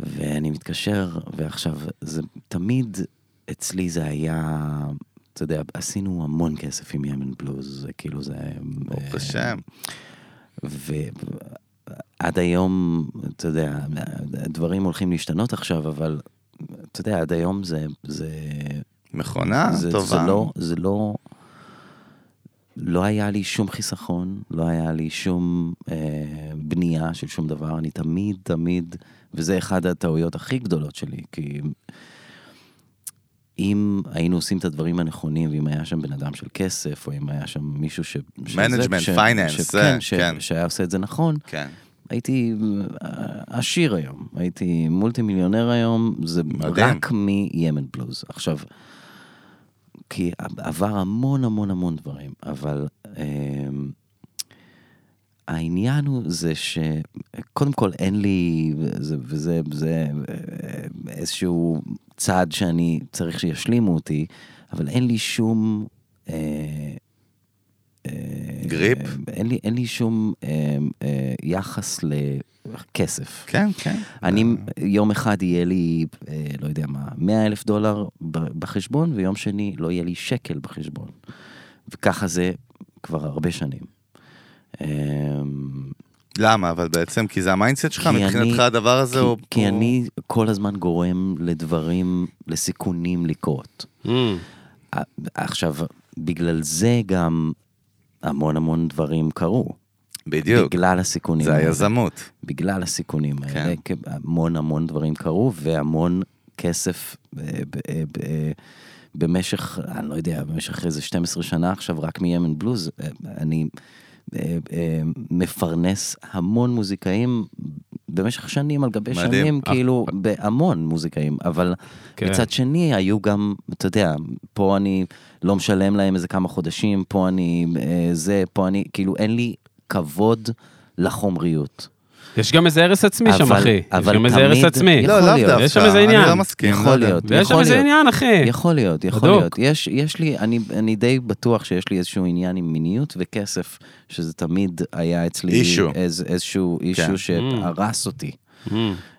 ואני מתקשר, ועכשיו, זה תמיד, אצלי זה היה, אתה יודע, עשינו המון כסף עם ימן בלוז, זה כאילו זה... ברוך השם. ועד היום, אתה יודע, דברים הולכים להשתנות עכשיו, אבל אתה יודע, עד היום זה... זה מכונה זה, טובה. זה לא, זה לא, לא היה לי שום חיסכון, לא היה לי שום אה, בנייה של שום דבר, אני תמיד, תמיד, וזה אחד הטעויות הכי גדולות שלי, כי אם היינו עושים את הדברים הנכונים, ואם היה שם בן אדם של כסף, או אם היה שם מישהו ש... finance, ש- זה, כן, ש- כן. שהיה עושה את זה נכון, כן. הייתי אה, עשיר היום, הייתי מולטי מיליונר היום, זה מדהים. רק מימן בלוז. עכשיו, כי עבר המון המון המון דברים, אבל אה, העניין הוא זה שקודם כל אין לי, וזה, וזה זה אה, איזשהו צעד שאני צריך שישלימו אותי, אבל אין לי שום... אה, אה, גריפ? אין לי, אין לי שום אה, אה, יחס לכסף. כן, כן. אני, יום אחד יהיה לי, אה, לא יודע מה, 100 אלף דולר בחשבון, ויום שני לא יהיה לי שקל בחשבון. וככה זה כבר הרבה שנים. אה, למה? אבל בעצם, כי זה ה mindset שלך? כי מבחינתך אני- הדבר הזה כי, הוא... כי הוא- אני כל הזמן גורם לדברים, לסיכונים לקרות. Mm. עכשיו, בגלל זה גם המון המון דברים קרו. בדיוק. בגלל הסיכונים זה האלה. היזמות. בגלל הסיכונים כן. האלה, המון המון דברים קרו, והמון כסף אה, ב- אה, ב- אה, במשך, אני לא יודע, במשך איזה 12 שנה עכשיו, רק מימן בלוז, אה, אני מפרנס המון מוזיקאים במשך שנים על גבי מדהים. שנים, אה, כאילו, בהמון מוזיקאים, אבל כן. מצד שני, היו גם, אתה יודע, פה אני לא משלם להם איזה כמה חודשים, פה אני אה, זה, פה אני, כאילו, אין לי כבוד לחומריות. יש גם איזה הרס עצמי שם, אבל- אחי. יש גם איזה הרס תמיד- עצמי. לא, לאו. דווקא. יש שם איזה עניין. אני לא מסכים. יכול. להיות. יש שם איזה. עניין, אחי. יכול להיות, יכול. להיות. יש, יש לי, אני, אני די בטוח שיש לי איזשהו עניין עם מיניות וכסף, שזה תמיד היה אצלי איזשהו issue כן. שהרס אותי.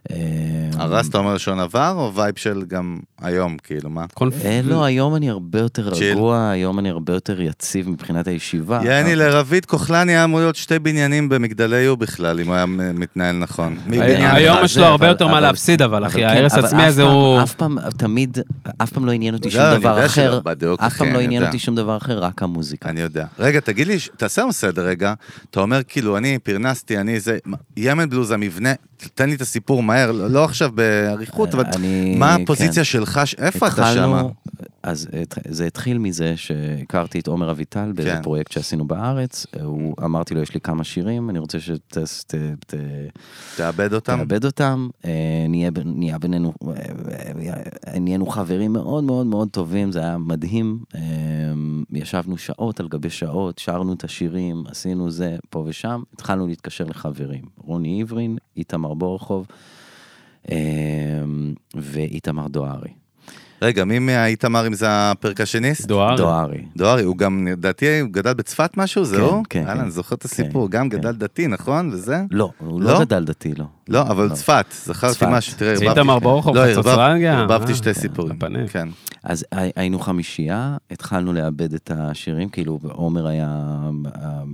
Mm. אה, הרס, אתה אומר לשון עבר, או vibe של גם היום, כאילו, מה? אה, לא, היום אני הרבה יותר. רגוע, היום אני הרבה יותר יציב מבחינת הישיבה. יעני, לרביד כחלני היה אמור להיות שתי בניינים במגדלי יו בכלל, אם הוא היה מתנהל נכון. מבניין היום. יש לו הרבה יותר מה להפסיד, אבל אחי, כן, ההרס אף הזה פעם- הוא... אף פעם, תמיד, אף פעם לא עניין אותי לא, שום דבר אחר. אף פעם אחי, לא עניין. אותי שום דבר אחר, רק המוזיקה. אני יודע. רגע, תגיד לי, תעשה לנו סדר רגע. אתה אומר, כאילו, אני פרנסתי, אני זה... ימן בלוז, המבנה, תן לי את הסיפור מהר, לא עכשיו באריכות, אבל אני- מה כן. הפוזיציה שלך, ש- איפה אתה שמה? אז זה התחיל מזה שהכרתי את עומר אביטל באיזה כן. פרויקט שעשינו בארץ. הוא, אמרתי לו, יש לי כמה שירים, אני רוצה תאבד אותם? שתאבד אותם. אה, נהיה נהיה בינינו, אה, אה, נהיינו חברים מאוד מאוד מאוד טובים, זה היה מדהים. אה, ישבנו שעות על גבי שעות, שרנו את השירים, עשינו זה פה ושם, התחלנו להתקשר לחברים. רוני עברין, איתמר בורחוב אה, ואיתמר דוארי. רגע, מי מהאיתמר אם זה הפרקשניסט? דואר. דוארי. דוארי, הוא גם, לדעתי, הוא גדל בצפת משהו, זה כן, הוא? כן, יאללה, כן. אני זוכר את הסיפור, גם כן. גדל דתי, נכון? וזה? לא, הוא לא? לא גדל דתי, לא. לא, אבל צפת, זכרתי. משהו, תראה, ערבבתי. איתמר לא, ערבב- פרנגיה. ערבבתי אה, שתי כן, סיפורים. כן. אז הי- היינו חמישייה, התחלנו לעבד את השירים, כאילו עומר היה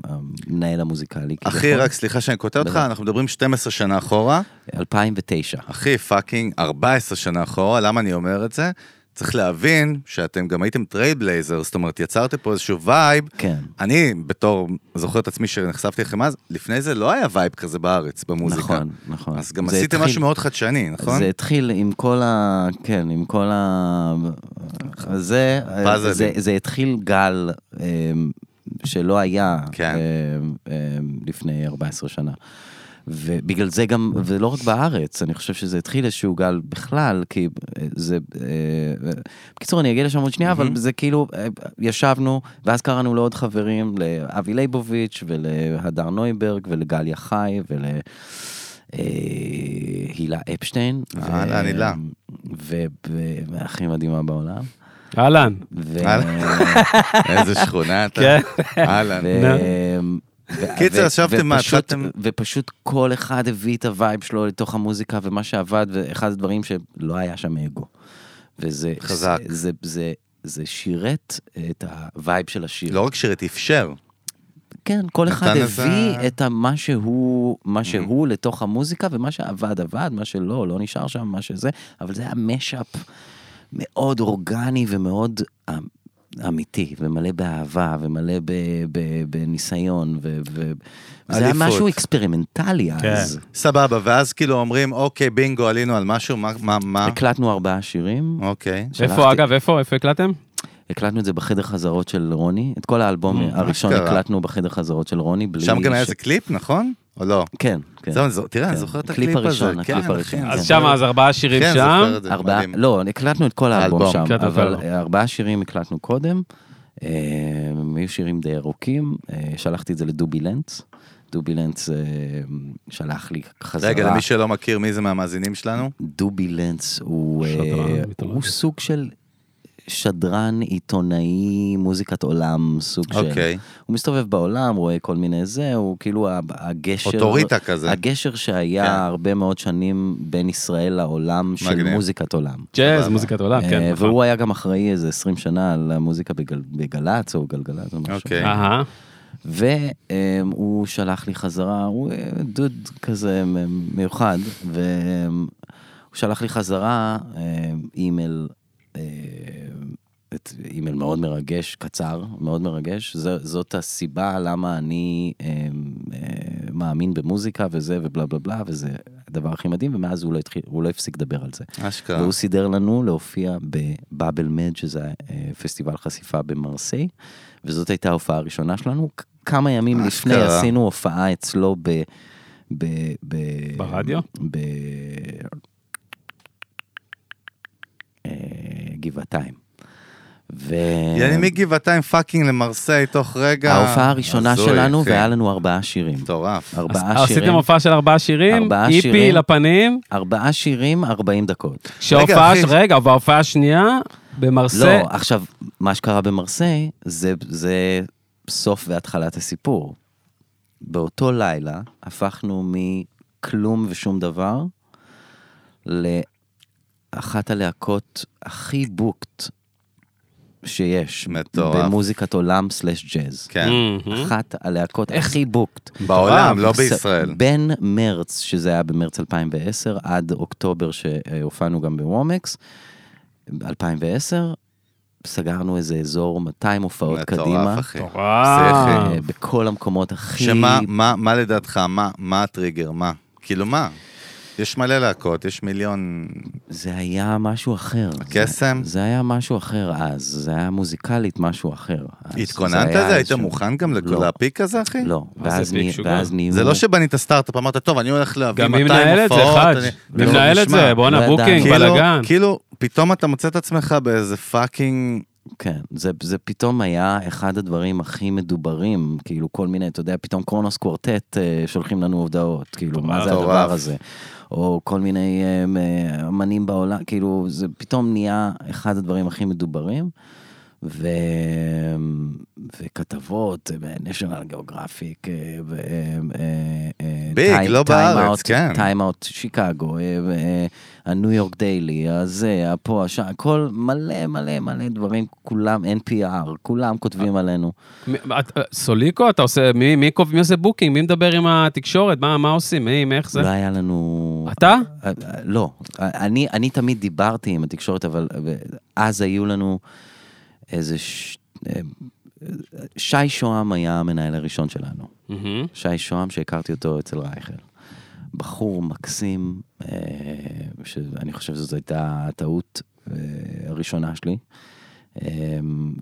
המנהל המוזיקלי. אחי. רק סליחה שאני קוטע אותך, בטח. אנחנו מדברים 12 שנה אחורה. 2009. אחי, fucking 14 שנה אחורה, למה אני אומר את זה? צריך להבין שאתם גם הייתם trailblazer, זאת אומרת, יצרתם פה איזשהו vibe. כן. אני, בתור, זוכר את עצמי שנחשפתי לכם אז, לפני זה לא היה vibe כזה בארץ, במוזיקה. נכון, נכון. אז גם זה עשיתם התחיל- משהו מאוד חדשני, נכון? זה התחיל עם כל ה... כן, עם כל ה... זה, פאזלים. זה, זה התחיל גל אמ, שלא היה כן. אמ, אמ, לפני 14 שנה. ובגלל זה גם, ולא רק בארץ, אני חושב שזה התחיל איזשהו גל בכלל, כי זה... אה, בקיצור, אני אגיע לשם עוד שנייה, אבל זה כאילו, אה, ישבנו, ואז קראנו לעוד חברים, לאבי ליבוביץ' ולהדר נויברג ולגליה חי ול... אה, הילה אפשטיין. אהלן, הילה. והכי מדהימה בעולם. אהלן. איזה שכונה אתה. כן. אהלן. קיצר, ישבתם, מה, התחלתם- ופשוט כל אחד הביא את ה vibe שלו לתוך המוזיקה, ומה שעבד, ואחד הדברים שלא היה שם אגו. וזה... חזק. זה, זה, זה, זה שירת את ה vibe של השיר. לא רק שירת, אפשר. כן, כל אחד הביא את מה שהוא, מה שהוא לתוך המוזיקה, ומה שעבד עבד, מה שלא, לא נשאר שם, מה שזה, אבל זה היה mashup מאוד אורגני ומאוד אמ, אמיתי, ומלא באהבה, ומלא ב, ב, בניסיון, ו, ו, וזה היה. משהו אקספרימנטלי אז. סבבה, ואז כאילו אומרים, אוקיי, בינגו, עלינו על משהו, מה, מה, מה? הקלטנו ארבעה שירים, אוקיי. איפה, שלחתי- אגב, איפה, איפה הקלטתם? הקלטנו את זה בחדר חזרות של רוני, את כל האלבום הראשון. הקלטנו בחדר חזרות של רוני, בלי... שם גם היה איזה קליפ, נכון? או לא? כן, כן. זהו, תראה, אני כן. זוכר את הקליפ הזה. כן, הקליפ אחי, הראשון, כן. אז. שם, אז ארבעה שירים כן, שם. זוכר את זה, ארבעה, מדהים. לא, הקלטנו את כל האלבום האלבום. שם, אבל. ארבעה שירים הקלטנו קודם, אה, הם היו שירים די ארוכים, אה, שלחתי את זה לדובי לנץ, דובי לנץ אה, שלח לי חזרה. רגע, למי שלא מכיר, מי זה מהמאזינים שלנו? דובי לנץ אה. הוא סוג של שדרן עיתונאי מוזיקת עולם, סוג של... אוקיי. הוא מסתובב בעולם, רואה כל מיני זה, הוא כאילו הגשר... אוטוריטה כזה. הגשר שהיה כן. הרבה מאוד שנים בין ישראל לעולם של מגניב. מוזיקת עולם. ג'אז. מוזיקת עולם, כן. אה, נכון. והוא היה גם אחראי איזה 20 שנה על המוזיקה בגל, בגל"צ או גלגלצ או משהו. אוקיי. אהה. והוא שלח לי חזרה, הוא אה, דוד כזה מיוחד, והוא שלח לי חזרה אה, אימייל, את אימייל מאוד מרגש, קצר, מאוד מרגש. ז, זאת הסיבה למה אני אה, אה, מאמין במוזיקה וזה ובלה בלה בלה, וזה הדבר הכי מדהים, ומאז הוא לא, התחיל, הוא לא הפסיק לדבר על זה. אשכרה. והוא סידר לנו להופיע בבאבל מד, שזה אה, פסטיבל חשיפה במרסיי, וזאת הייתה ההופעה הראשונה שלנו. כמה ימים לפני אשכרה. עשינו הופעה אצלו ב... ב... ב... ברדיו? ב... אה, גבעתיים. ו... יעני מגבעתיים fucking למרסיי תוך רגע. ההופעה הראשונה הזוי, שלנו, אחי. והיה לנו ארבעה שירים. מטורף. אז ארבעה עשיתם שירים, הופעה של ארבעה שירים, ארבעה EP שירים. לפנים, ארבעה שירים, 40 דקות. שההופעה, אחי. רגע, וההופעה השנייה, במרסיי, לא, עכשיו, מה שקרה במרסיי, זה, זה סוף והתחלת הסיפור. באותו לילה הפכנו מכלום ושום דבר לאחת הלהקות הכי בוקט שיש. מטורף. במוזיקת עולם סלאש ג'אז. כן. מהמם. אחת הלהקות הכי בוקט. בעולם, לא בישראל. בין מרץ, שזה היה במרץ 2010, עד אוקטובר שהופענו גם בוומקס, 2010, סגרנו איזה אזור 200 הופעות קדימה. מטורף, אחי. וואו. אה, בכל המקומות הכי... שמה, מה, מה לדעתך, מה, מה הטריגר, מה? כאילו מה? יש מלא להקות, יש מיליון... זה היה משהו אחר. הקסם? זה, זה היה משהו אחר אז, זה היה מוזיקלית משהו אחר. התכוננת לזה? היית איזשהו- מוכן גם לא. להפיק כזה, אחי? לא, ואז נהיו... זה לא שבנית סטארט-אפ, אמרת, טוב, אני הולך להביא גם 200 מי הופעות. מנהל את זה, חאג'? אני- מי לא, מנהל את זה? בואנה, לא booking, ידענו. כאילו- בלאגן. כאילו, פתאום אתה מוצא את עצמך באיזה fucking... כן, זה, זה פתאום היה אחד הדברים הכי מדוברים, כאילו כל מיני, אתה יודע, פתאום Kronos Quartet אה, שולחים לנו הודעות, כאילו, מה זה. הדבר הזה? או כל מיני אה, אה, אמנים בעולם, כאילו, זה פתאום נהיה אחד הדברים הכי מדוברים. ו... וכתבות ב-National Geographic, אה, ו- ביג, לא טיים בארץ, כן. טיים אאוט שיקגו, אה, אה, הניו יורק דיילי, הזה, הפה, השם, הכל מלא מלא מלא דברים, כולם NPR, כולם כותבים עלינו. מי- את- סוליקו, אתה עושה, מי מי קובע, מי עושה בוקינג? מי מדבר עם התקשורת? מה מה עושים? מי, מי, איך זה? לא היה לנו... אתה? אה, אה, לא, אני, אני תמיד דיברתי עם התקשורת, אבל אה, אז היו לנו איזה... ש... אה, שי שוהם היה המנהל הראשון שלנו. מהמם. שי שוהם שהכרתי אותו אצל רייכל. בחור מקסים, אה, שאני חושב שזו הייתה הטעות אה, הראשונה שלי. אה,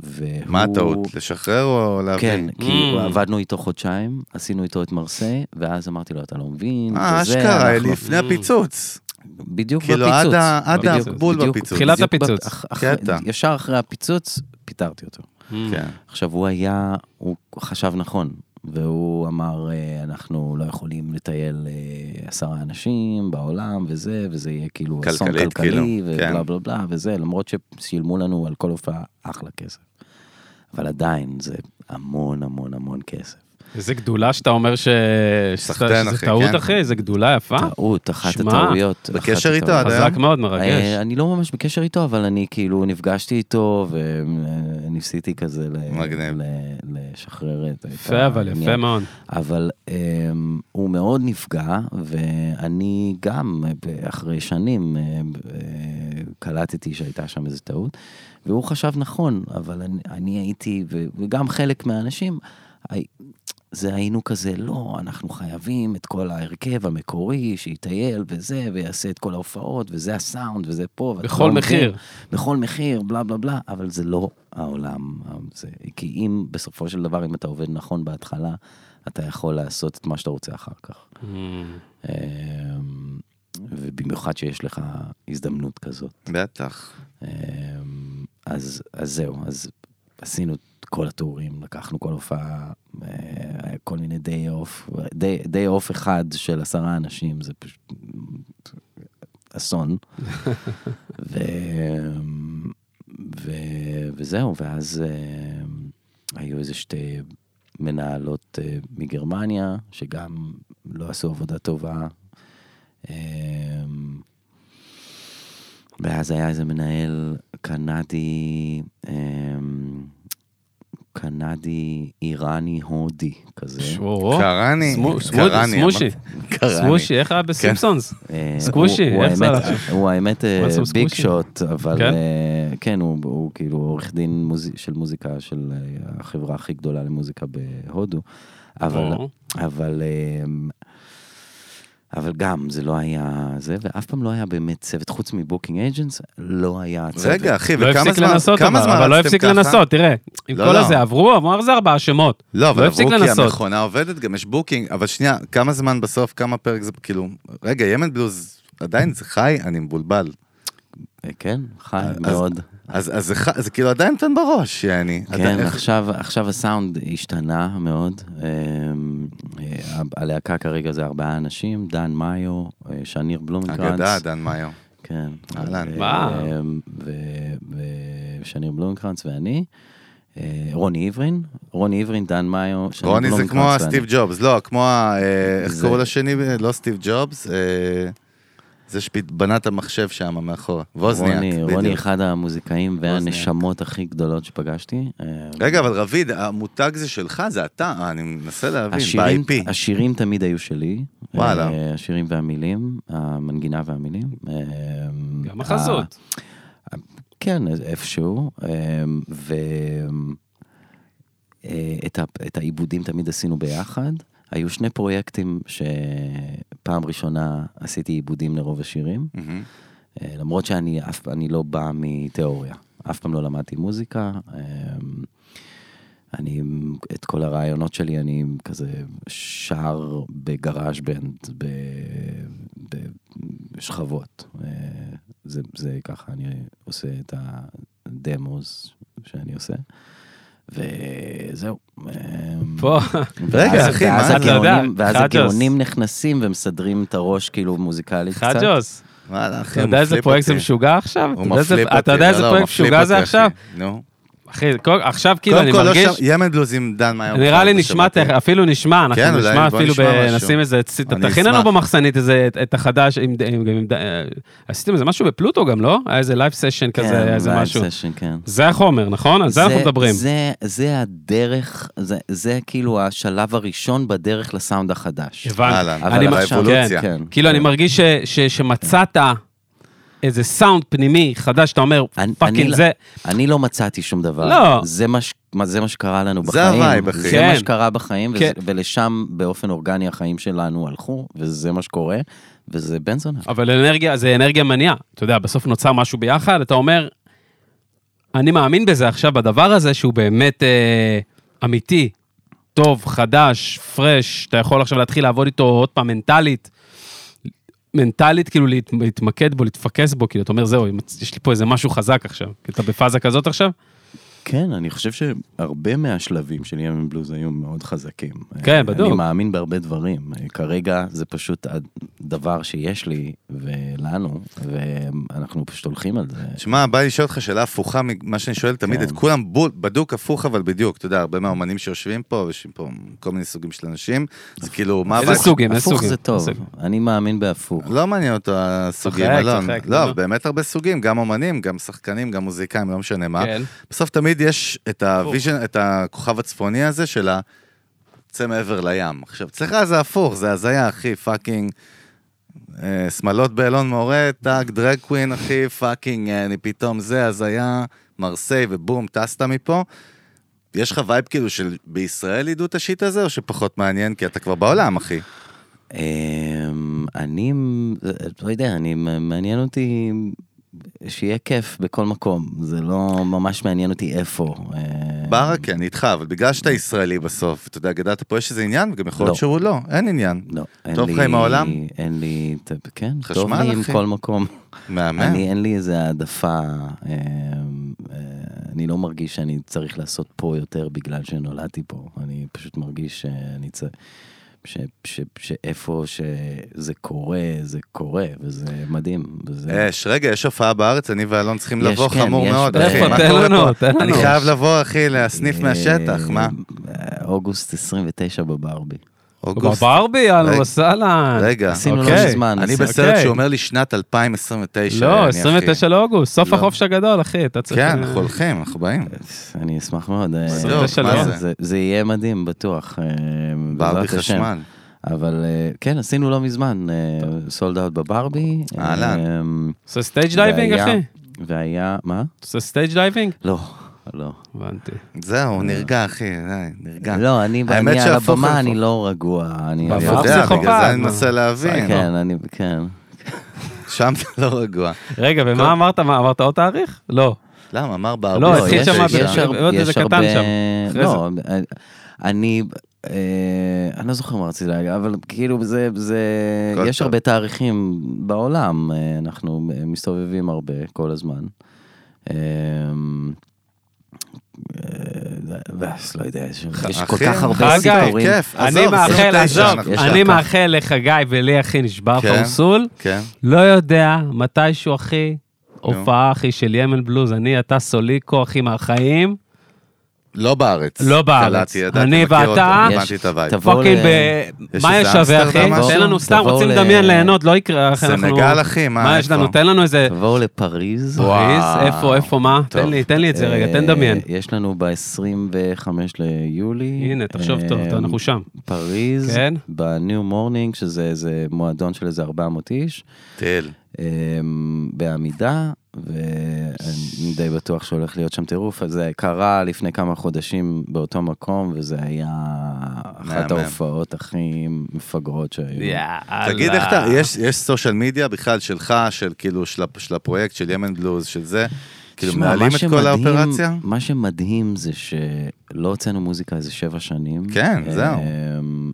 והוא... מה הטעות? לשחרר או להביא? כן, כי Mm. עבדנו איתו חודשיים, עשינו איתו את מרסיי, ואז אמרתי לו, אתה לא מבין, אה, אשכרה, אנחנו- לפני הפיצוץ. בדיוק כאילו, בפיצוץ. ה- עד הגבול בדיוק, בפיצוץ. תחילת הפיצוץ. אח-. ישר אחרי הפיצוץ, פיטרתי אותו. כן. עכשיו, הוא היה, הוא חשב נכון, והוא אמר, אה, אנחנו לא יכולים לטייל אה, עשרה אנשים בעולם וזה, וזה יהיה כאילו אסון כלכלי, כאילו, ובלה כן. בלה בלה וזה, למרות ששילמו לנו על כל הופעה אחלה כסף. אבל עדיין, זה המון המון המון כסף. איזה גדולה שאתה אומר ש... סחטיין, אחי, טעות, כן. אחי, איזה גדולה יפה. טעות, אחת הטעויות. אחת בקשר איתו. עד היום? חזק מאוד, מרגש. אה, אני לא ממש בקשר איתו, אבל אני כאילו נפגשתי איתו וניסיתי כזה ל- מגניב. ל- לשחרר את את יפה, אבל יפה. מאוד. אבל um, הוא מאוד נפגע, ואני גם, אה, אחרי שנים, אה, אה, קלטתי שהייתה שם איזו טעות, והוא חשב נכון, אבל אני, אני הייתי, ו- וגם חלק מהאנשים, זה היינו כזה, לא, אנחנו חייבים את כל ההרכב המקורי, שיטייל וזה, ויעשה את כל ההופעות, וזה הסאונד, וזה פה. ואתה בכל לא מבין, מחיר. בכל מחיר, בלה בלה בלה, אבל זה לא העולם. זה, כי אם בסופו של דבר, אם אתה עובד נכון בהתחלה, אתה יכול לעשות את מה שאתה רוצה אחר כך. אמ, ובמיוחד שיש לך הזדמנות כזאת. בטח. אמ, אז, אז זהו, אז עשינו את כל הטורים, לקחנו כל הופעה, אה, כל מיני day off, day off אחד של עשרה אנשים, זה פשוט אסון. ו... ו- וזהו, ואז אה, היו איזה שתי מנהלות אה, מגרמניה, שגם לא עשו עבודה טובה. ואז היה איזה מנהל קנדי, קנדי, איראני, הודי, כזה. או, קראני, קראני, סמושי. סמושי, איך היה בסימפסונס? אה, סקושי, איך זה הלך הוא האמת אה, ביג. שוט, אבל כן? אה, כן, הוא כאילו עורך דין של מוזיקה של החברה הכי גדולה למוזיקה בהודו, אבל. אבל אה, גם זה לא היה זה, ואף פעם לא היה באמת צוות, חוץ מבוקינג אייג'נס, לא היה צוות. רגע, אחי, לא וכמה זמן, לנסות, כמה אבל זמן אבל לא הפסיק ככה? לנסות, תראה. עם לא, כל לא. הזה עברו, עברו זה ארבעה שמות. לא, אבל לא עברו כי לנסות. המכונה עובדת, גם יש booking, אבל שנייה, כמה זמן בסוף, כמה פרק זה, כאילו, רגע, ימן בלוז, עדיין זה חי, אני מבולבל. אה, כן, חי אז- מאוד. אז אז זה זה כאילו עדיין נותן בראש, יעני. עדיין- כן, איך- עכשיו, עכשיו הסאונד השתנה מאוד. אמ, אה, הלהקה כרגע זה ארבעה אנשים, דן מאיו, אה, שניר בלומנקרנץ. אגדה, דן מאיו. כן. אהלן. אה, ושניר בלומנקרנץ ואני. רוני עברין, רוני עברין, דן מאיו, רוני זה כמו ואני. סטיב ג'ובס, לא, כמו, איך קראו לשני, לא סטיב ג'ובס, זה שבנה את המחשב שם מאחורה, ווזניאק, רוני, רוני בדיוק. אחד המוזיקאים והנשמות הכי גדולות שפגשתי. רגע, אבל רביד, המותג זה שלך, זה אתה, אה, אני מנסה להבין, השירים, ב-IP. השירים תמיד היו שלי. וואלה. אה, השירים והמילים, המנגינה והמילים. אה, גם החזות. כן, איפשהו. ואת את העיבודים תמיד עשינו ביחד. היו שני פרויקטים שפעם ראשונה עשיתי עיבודים לרוב השירים, מהמם. אה, למרות שאני אף, אני לא בא מתיאוריה, אף פעם לא למדתי מוזיקה. אמ, אני, את כל הרעיונות שלי אני כזה שר בגראז' בנד, בשכבות. אה, זה, זה ככה, אני עושה את הדמוס שאני עושה. וזהו. אמ, פה. רגע, ואז- אחי, מה אתה יודע? הגאונים- ואז. הגאונים נכנסים ומסדרים את הראש כאילו מוזיקלית קצת. חג'וס, וואלה, אחי, אתה יודע איזה פרויקט זה. משוגע עכשיו? אתה הוא יודע איזה- מפליפ אותי. אתה יודע איזה לא, לא, פרויקט משוגע זה. עכשיו? נו. אחי, כל- עכשיו כאילו אני קודם כל, לא מרגיש... שם- ימן בלוז עם דן מאיו. נראה לי נשמע, שמעתי. אפילו נשמע, אנחנו כן, נשמע אפילו. נשים איזה, תכין לנו. במחסנית איזה, את- את החדש, עם- עם- עם- אה, עשיתם איזה משהו בפלוטו גם, לא? היה איזה live session כזה, כן, איזה live משהו. session, כן. זה החומר, נכון? על זה אנחנו מדברים. זה, זה הדרך, זה, זה כאילו השלב הראשון בדרך לסאונד החדש. הבנתי. אהלן, אבל האבולוציה. כן, כאילו, אני כן. מרגיש ש- ש- שמצאת איזה סאונד פנימי חדש, אתה אומר, fucking לא- זה... אני לא מצאתי שום דבר. לא. זה מה, ש- מה- זה מה שקרה לנו זה בחיים. ה vibe, אחי. זה כן. מה שקרה בחיים, וזה- כן. ולשם באופן אורגני החיים שלנו הלכו, וזה מה שקורה, וזה בן זונה. אבל אנרגיה, זה אנרגיה מניעה. אתה יודע, בסוף נוצר משהו ביחד, אתה אומר, אני מאמין בזה עכשיו, בדבר הזה, שהוא באמת אה, אמיתי, טוב, חדש, fresh, אתה יכול עכשיו להתחיל לעבוד איתו עוד פעם מנטלית. מנטלית, כאילו להת- להתמקד בו, להתפקס בו, כאילו, אתה אומר, זהו, יש לי פה איזה משהו חזק עכשיו. כי אתה בפאזה כזאת עכשיו? כן, אני חושב שהרבה מהשלבים של ימין בלוז היו מאוד חזקים. כן, בדיוק. אני מאמין בהרבה דברים. כרגע זה פשוט הדבר שיש לי ולנו, ואנחנו פשוט הולכים על זה. שמע, בא לי לשאול אותך שאלה הפוכה ממה שאני שואל תמיד כן. את כולם, בול, בדוק הפוך אבל בדיוק, אתה יודע, הרבה מהאומנים שיושבים פה, ויש פה כל מיני סוגים של אנשים, זה כאילו, מה... איזה סוגים, איזה הפוך סוגים? זה טוב, אני מאמין בהפוך. לא מעניין אותו הסוגים, אלון. לא. באמת הרבה סוגים, גם אומנים, גם שחקנים, גם מוזיקאים, לא משנה מה. כן. בסוף תמיד יש את הוויז'ן, את הכוכב הצפוני הזה של ה... צא מעבר לים. עכשיו, אצלך זה הפוך, זה הזיה, אחי, פאקינג... אה, שמלות באלון מורה, טאג, דרג קווין, אחי, פאקינג, אה, אני פתאום זה, הזיה, מרסיי ובום, טסת מפה. יש לך vibe כאילו של בישראל ידעו את ה shit הזה, או שפחות מעניין, כי אתה כבר בעולם, אחי? אמ, אני, לא יודע, אני, מעניין אותי שיהיה כיף בכל מקום, זה לא ממש מעניין אותי איפה. אה, ברכה, אני איתך, אבל בגלל שאתה ישראלי בסוף, אתה יודע, גדלת פה, יש איזה עניין, וגם יכול להיות לא. שהוא לא, אין עניין. לא, אין טוב לי, לך עם העולם? אין לי, כן, טוב לי עם? כל מקום. מהמם. אני, אין לי איזה העדפה, אמ, אה, אני לא מרגיש שאני צריך לעשות פה יותר בגלל שנולדתי פה, אני פשוט מרגיש שאני צריך... ש, ש, שאיפה שזה קורה, זה קורה, וזה מדהים. וזה... יש, רגע, יש הופעה בארץ, אני ואלון צריכים יש, לבוא כן, חמור יש מאוד, אחי. איפה? מה תן קורה לנו, פה? תן אני לנו. חייב לבוא, אחי, להסניף מהשטח, מה? אה, אוגוסט 29 בברבי. אוגוסט. בברבי, אהלן רגע. וסהלן. רגע, עשינו לא אוקיי. מזמן. אני עשינו- בסרט אוקיי. שאומר לי שנת 2029. לא, אני, אחי. 29 לאוגוסט, סוף לא. החופש הגדול, אחי, אתה צריך... כן, אנחנו הולכים, אנחנו באים. אני אשמח מאוד. אה, בדיוק, מה כן, זה? זה יהיה מדהים, בטוח. אה, ברבי. חשמל. אבל אה, כן, עשינו לא מזמן, sold out בברבי. אהלן. אה, עושה stage diving, אחי? והיה, מה? עושה stage diving? לא, לא. הבנתי. זהו, נרגע, אחי, נרגע. לא, אני על הבמה. אני לא רגוע. אני יודע, בגלל זה אני? מנסה להבין. כן, אני, כן. שם אתה לא רגוע. רגע, ומה אמרת? מה, אמרת עוד תאריך? לא. למה, אמר? לא, לא, התחיל יש- שם עוד איזה קטן הרבה- שם. לא, אני, אה, אני לא זוכר מה רציתי להגיד, אבל כאילו זה, זה, יש. הרבה תאריכים בעולם, אה, אנחנו מסתובבים הרבה כל הזמן. ואז לא יודע, יש כל כך הרבה סיפורים. אני מאחל, 29, עזוב, אני. מאחל לחגי ולי, אחי, נשבר כן. פרסול. כן. לא יודע, מתישהו, אחי, הופעה, אחי, של ימן בלוז, אני, אתה סוליקו, אחי, מהחיים. לא בארץ. לא בארץ. קלטתי, אני ואתה- הבנתי את הווייב. תבוא פאקינג ל- ב... יש מה איזה יש שווה, אחי? אמסטרדם? תן לנו סתם, תבואו רוצים ל- לדמיין, ליהנות, לא יקרה, אחי, אנחנו... סנגל, אחי, מה, מה יש איפה? לנו? תן לנו איזה... תבואו לפריז. פריז, איפה, איפה, מה? טוב. תן לי, תן לי את זה רגע, תן אה, דמיין. יש לנו ב-25 ליולי. הנה, תחשוב טוב, אה, אנחנו שם. פריז, כן. ב New Morning, שזה איזה מועדון של איזה 400 איש, תל. אה, בעמידה, ואני די בטוח שהולך להיות שם טירוף, אז זה קרה לפני כמה חודשים באותו מקום, וזה היה אחת. ההופעות הכי מפגרות שהיו. יאללה. תגיד איך אתה, יש, יש social media בכלל שלך, של כאילו, של הפרויקט, של ימן בלוז, של זה, כאילו מעלים את כל האופרציה? מה שמדהים זה שלא הוצאנו מוזיקה איזה שבע שנים. כן, זהו. אמ,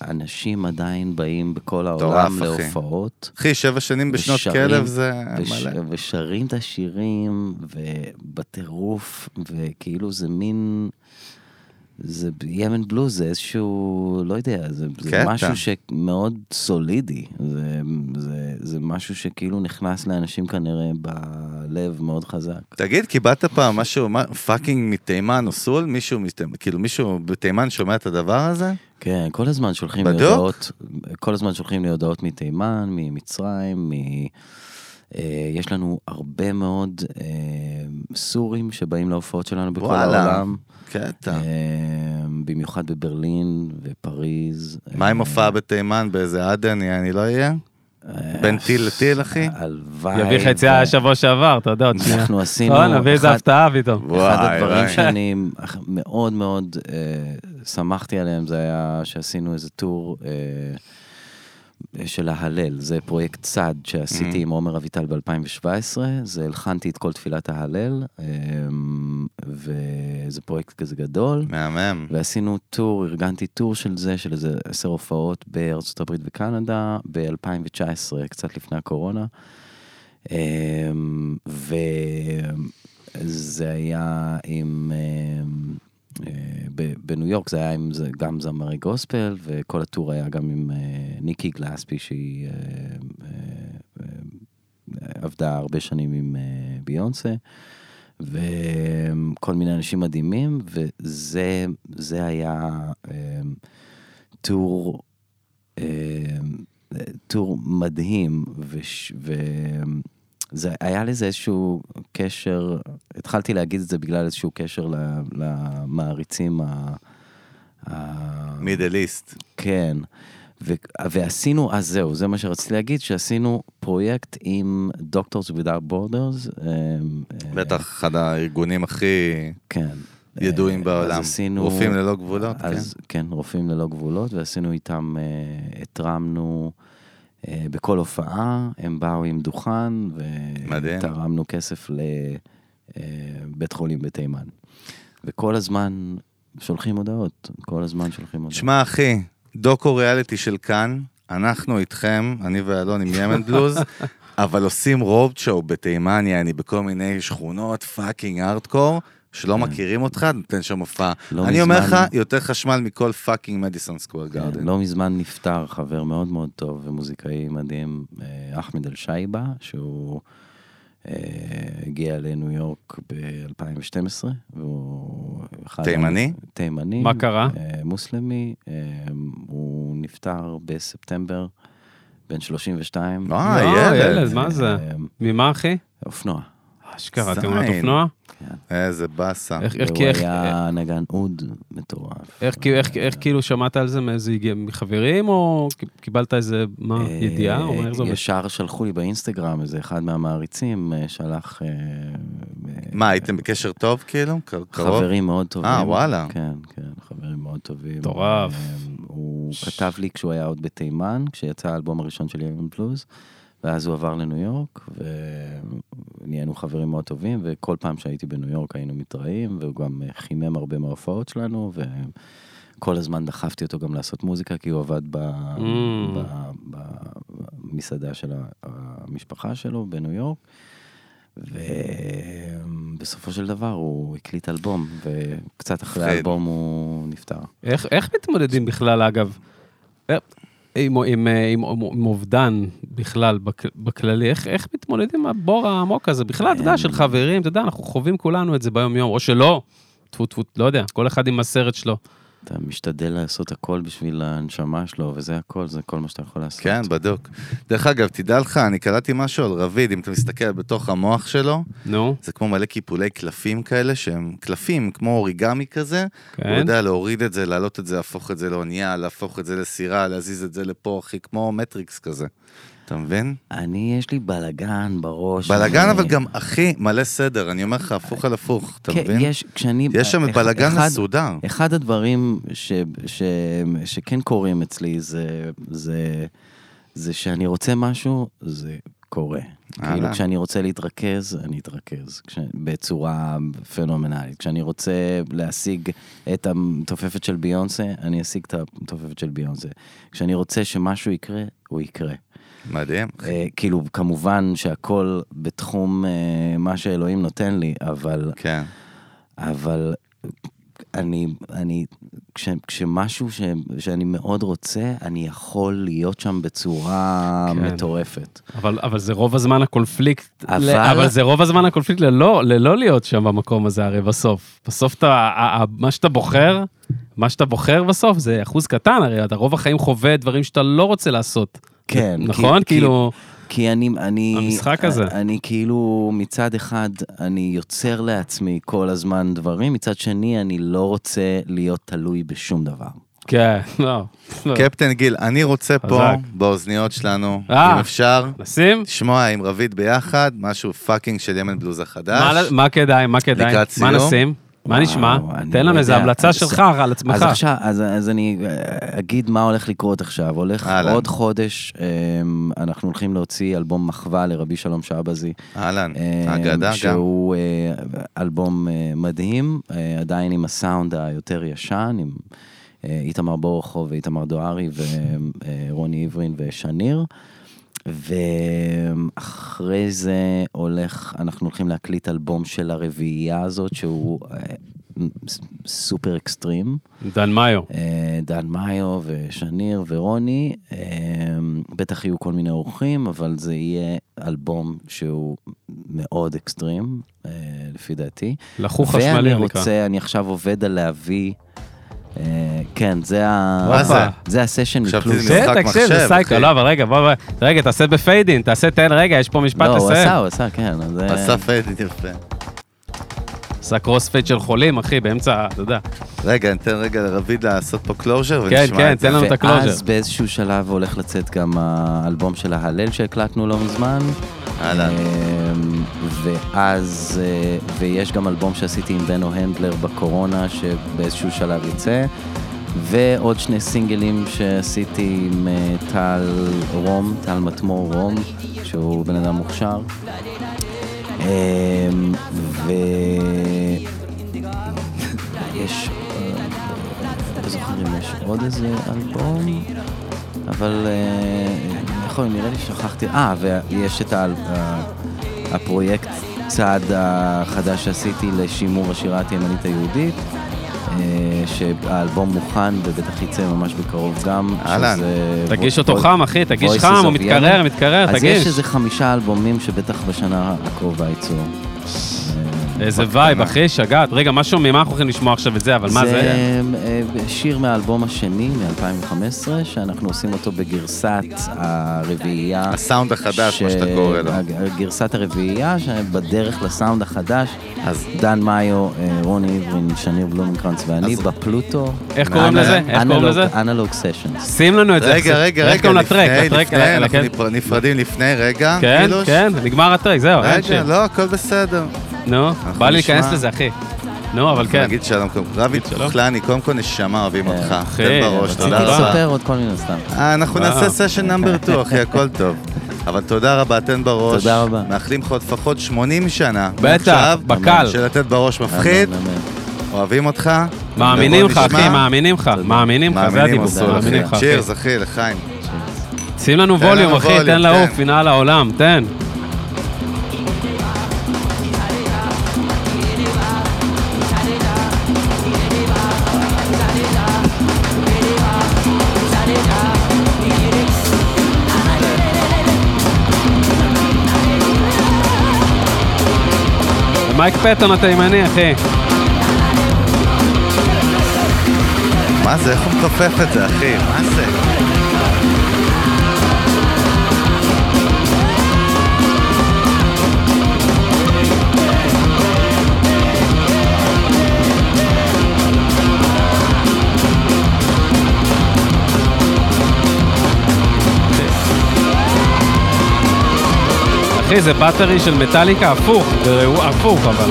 ואנשים עדיין באים בכל העולם. להופעות. אחי, שבע שנים בשנות ושרים- כלב זה וש... מלא. ושרים את השירים, ובטירוף, וכאילו זה מין... זה ימן בלוז, זה איזשהו, לא יודע, זה, זה. משהו שמאוד סולידי, זה, זה, זה משהו שכאילו נכנס לאנשים כנראה בלב מאוד חזק. תגיד, קיבלת פעם משהו, מה- fucking מתימן או סול? מישהו, כאילו מישהו בתימן שומע את הדבר הזה? כן, כל הזמן שולחים לי בדוק? הודעות, כל הזמן שולחים לי הודעות מתימן, ממצרים, מ... אה, יש לנו הרבה מאוד אה, סורים שבאים להופעות שלנו בכל וואלה. העולם. קטע. אה, במיוחד בברלין ופריז. מה עם אה, הופעה בתימן באיזה עדן, אני לא אהיה? בין טיל לטיל, אחי? הלוואי. יביא לך יציאה שבוע שעבר, אתה יודע, עוד שנייה. אנחנו עשינו... לא, נביא איזה הפתעה פתאום. אחד וואי, הדברים. שאני מאוד מאוד אה, שמחתי עליהם זה היה שעשינו איזה טור אה, של ההלל, זה פרויקט צד שעשיתי Mhm. עם עומר אביטל ב-2017, זה הלחנתי את כל תפילת ההלל, אה, וזה פרויקט כזה גדול. מהמם. ועשינו טור, ארגנתי טור של זה, של איזה עשר הופעות בארצות הברית וקנדה ב-2019, קצת לפני הקורונה. אמ, וזה היה עם, אמ, בניו יורק זה היה עם גם זמרי גוספל, וכל הטור היה גם עם אה, ניקי גלספי, שהיא אה, אה, אה, עבדה הרבה שנים עם אה, ביונסה. וכל מיני אנשים מדהימים, וזה זה היה טור, טור מדהים, וש- וזה היה לזה איזשהו קשר, התחלתי להגיד את זה בגלל איזשהו קשר למעריצים ה... מידל איסט. כן. ו- ועשינו, אז זהו, זה מה שרציתי להגיד, שעשינו פרויקט עם Doctors Without Borders. אמ, בטח אחד הארגונים הכי כן. ידועים אה, בעולם. עשינו... רופאים ללא גבולות, כן. אז כן, רופאים ללא גבולות, ועשינו איתם, אה, התרמנו אה, בכל הופעה, הם באו עם דוכן. ותרמנו כסף לבית חולים בתימן. וכל הזמן שולחים הודעות, כל הזמן שולחים הודעות. שמע, אחי, דוקו ריאליטי של כאן, אנחנו איתכם, אני ואלון עם ימן בלוז, אבל עושים road show בתימן, יעני, בכל מיני שכונות fucking hardcore, שלא מכירים אותך, נותן שם הופעה. לא אני אומר לך, מזמן- יותר חשמל מכל fucking Madison Square Garden. לא מזמן נפטר חבר מאוד מאוד טוב ומוזיקאי מדהים, אה, אחמד אל-שייבה, שהוא אה, הגיע לניו יורק ב-2012, והוא... תימני? תימני. מה קרה? אה, מוסלמי, אה, הוא נפטר בספטמבר, בן 32. אה, לא, ילד. מה זה? אה, ממה, אחי? אופנוע. אשכרה, זין. תאונת אופנוע? איזה באסה. איך- איך- והוא איך- היה נגן אוד מטורף. איך, כאילו- איך, איך כאילו שמעת על זה, מאיזה מחברים, או קיבלת איזה, מה, אה, ידיעה, או איך זה עובד? ישר שלחו לי באינסטגרם, איזה אחד מהמעריצים אה, שלח... אה, מה, הייתם בקשר טוב כאילו? קרוב? חברים מאוד טובים. אה, וואלה. כן, כן, חברים מאוד טובים. מטורף. הוא כתב לי כשהוא היה עוד בתימן, כשיצא האלבום הראשון של ימין פלוז, ואז הוא עבר לניו יורק, ונהיינו חברים מאוד טובים, וכל פעם שהייתי בניו יורק היינו מתראים, והוא גם חימם הרבה מההופעות שלנו, וכל הזמן דחפתי אותו גם לעשות מוזיקה, כי הוא עבד ב... Mm. ב- ב- במסעדה של ה- המשפחה שלו בניו יורק. ובסופו של דבר הוא הקליט אלבום, וקצת אחרי. האלבום הוא נפטר. איך, איך מתמודדים בכלל, אגב, עם, עם, אה, עם, עם, עם אובדן בכלל, בכ, בכללי, איך, איך מתמודדים עם הבור העמוק הזה? בכלל, אתה יודע, של חברים, אתה יודע, אנחנו חווים כולנו את זה ביום-יום, או שלא, טפו טפו, לא יודע, כל אחד עם הסרט שלו. אתה משתדל לעשות הכל בשביל הנשמה שלו, וזה הכל, זה כל מה שאתה יכול לעשות. כן, בדוק. דרך אגב, תדע לך, אני קלטתי משהו על רביד, אם אתה מסתכל בתוך המוח שלו, נו, זה כמו מלא קיפולי קלפים כאלה, שהם קלפים, כמו אוריגמי כזה. הוא כן. יודע להוריד את זה, להעלות את זה, להפוך את זה לאונייה, להפוך את זה לסירה, להזיז את זה לפה, אחי, כמו מטריקס כזה. אתה מבין? אני, יש לי בלאגן בראש. בלאגן, אני- אבל גם, אחי, מלא סדר, אני אומר לך, הפוך על הפוך, אתה כן, מבין? יש, כשאני... יש שם אחד- מסודר. אחד הדברים שכן קורים אצלי זה, שאני רוצה משהו, זה קורה. כאילו כשאני רוצה להתרכז, אני אתרכז, כש, בצורה פנומנלית. כשאני רוצה להשיג את המתופפת של ביונסה, אני אשיג את המתופפת של ביונסה. כשאני רוצה שמשהו יקרה, הוא יקרה. מדהים. אה, כאילו, כמובן שהכל בתחום אה, מה שאלוהים נותן לי, אבל כן. אבל אני, אני, כש, כשמשהו ש, שאני מאוד רוצה, אני יכול להיות שם בצורה כן. מטורפת. אבל, אבל זה רוב הזמן הקונפליקט, אבל- ל, אבל זה רוב הזמן הקונפליקט ללא, ללא להיות שם במקום הזה, הרי בסוף. בסוף אתה, מה שאתה בוחר, מה שאתה בוחר בסוף זה אחוז קטן, הרי אתה רוב החיים חווה דברים שאתה לא רוצה לעשות. כן, נכון? כי- כאילו, כי אני, אני, המשחק הזה. אני כאילו, מצד אחד, אני יוצר לעצמי כל הזמן דברים, מצד שני, אני לא רוצה להיות תלוי בשום דבר. כן, לא. קפטן גיל, אני רוצה פה. באוזניות שלנו, אה. אם אפשר, נשים? לשמוע עם רביד ביחד, משהו fucking של ימן בלוז החדש. מה, מה כדאי, מה כדאי? לקראת מה סיום? נשים? מה נשמע? אני תן לא לנו איזה. המלצה שלך על עצמך. אז עכשיו, אז, אז אני אה, אגיד מה הולך לקרות עכשיו. הולך אהלן. עוד חודש, אה, אנחנו הולכים להוציא אלבום מחווה לרבי שלום שבזי. אהלן, אה, אגדה גם. שהוא אה, אלבום אה, מדהים, עדיין עם הסאונד היותר ישן, עם איתמר בורוכו ואיתמר דוארי ורוני עברין ושניר. ואחרי זה הולך, אנחנו הולכים להקליט אלבום של הרביעייה הזאת, שהוא אה, סופר אקסטרים. דן מאיו. אה, דן מאיו ושניר ורוני, אה, בטח יהיו כל מיני אורחים, אבל זה יהיה אלבום שהוא מאוד אקסטרים, לפי דעתי. לחוך ואני חשמלי נקרא. רוצה, אני עכשיו עובד על להביא, כן, זה ה... מה זה? זה הסשן חשבתי מפלוס. זה משחק תקשיב, זה סייקו. לא, אבל רגע, בוא, בוא, רגע, תעשה בפיידין, תעשה, תן, רגע, יש פה משפט לא, הוא עשה, לסיים. הוא עשה, כן. אז זה- עשה פייט יפה. עשה crossfade של חולים, אחי, באמצע, אתה יודע. רגע, ניתן רגע לרביד לעשות פה closure כן, ונשמע כן, את זה. תן לנו את ה closure. ואז באיזשהו שלב הולך לצאת גם האלבום של ההלל שהקלטנו לא מזמן. אהלן. אמ, ואז, אה, ויש גם אלבום שעשיתי עם בנו הנדלר בקורונה, שבאיזשהו שלב יצא. ועוד שני סינגלים שעשיתי עם אה, טל רום, טל מטמור רום, שהוא בן אדם מוכשר. אמ, ויש, לא זוכר אם יש עוד איזה אלבום, אבל אה, יכול, נראה לי ששכחתי, אה, ויש את הפרויקט צעד החדש שעשיתי לשימור השירה התימנית היהודית. אה, שהאלבום מוכן ובטח יצא ממש בקרוב גם. אהלן. תגיש אותו חם, אחי, תגיש חם, הוא מתקרר. מתקרר, אז יש תגיש. איזה חמישה אלבומים שבטח בשנה הקרובה יצאו. איזה vibe, אחי, שגעת. רגע, מה שומעים? מה אנחנו הולכים לשמוע עכשיו את זה, אבל מה זה? אה, שיר מהאלבום השני, מ-2015, שאנחנו עושים אותו בגרסת הרביעייה. הסאונד החדש, מה שאתה קורא לו. גרסת הרביעייה, שבדרך לסאונד החדש. אז דן מאיו, אה, רוני עברין, שניר בלומנקרנץ ואני בפלוטו. איך קוראים לזה? איך קוראים לזה? Analog Sessions. שים לנו את זה. רגע, רגע, רגע? לפני, אנחנו כן? נפר- נפרדים לפני, רגע. כן, כאילו, כן, נגמר הטרק, זהו, רגע. לא, הכל בסדר. נו, בא לי. להיכנס לזה, אחי. נו, אבל כן. נגיד שלום, קודם כל. רבי. כוחלני, קודם כל נשמה, אוהבים כן. אותך. אחי, תן בראש, רציתי תודה רציתי רבה. לספר עוד כל מיני סתם. אה, אנחנו. נעשה סשן נאמבר 2, אחי, הכל טוב. אבל תודה רבה, תן בראש. תודה רבה. מאחלים לך עוד לפחות 80 שנה. בטח, בקל. של לתת בראש מפחיד. אוהבים אותך. מאמינים לך. אחי, מאמינים לך, מאמינים לך, זה הדיבור, מאמינים לך. אחי. צ'ירס, אחי, לחיים. שים לנו ווליום, אחי, תן לעוף, תן. פינה לעולם, תן. מייק פטון התימני, אחי. מה זה, איך הוא מכופף את זה, אחי? מה זה? אחי, זה Battery של מטאליקה הפוך, זה הפוך אבל.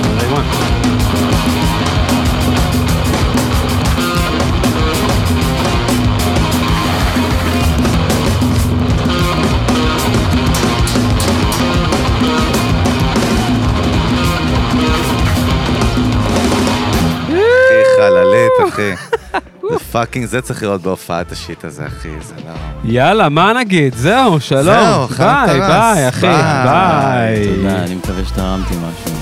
אחי, חללית, אחי. Fucking, זה צריך לראות בהופעת ה shit הזה, אחי, זה לא... יאללה, מה נגיד? זהו, שלום. זהו, חם ביי, טרס. ביי, אחי, ביי. ביי. תודה, אני מקווה שתרמתי משהו.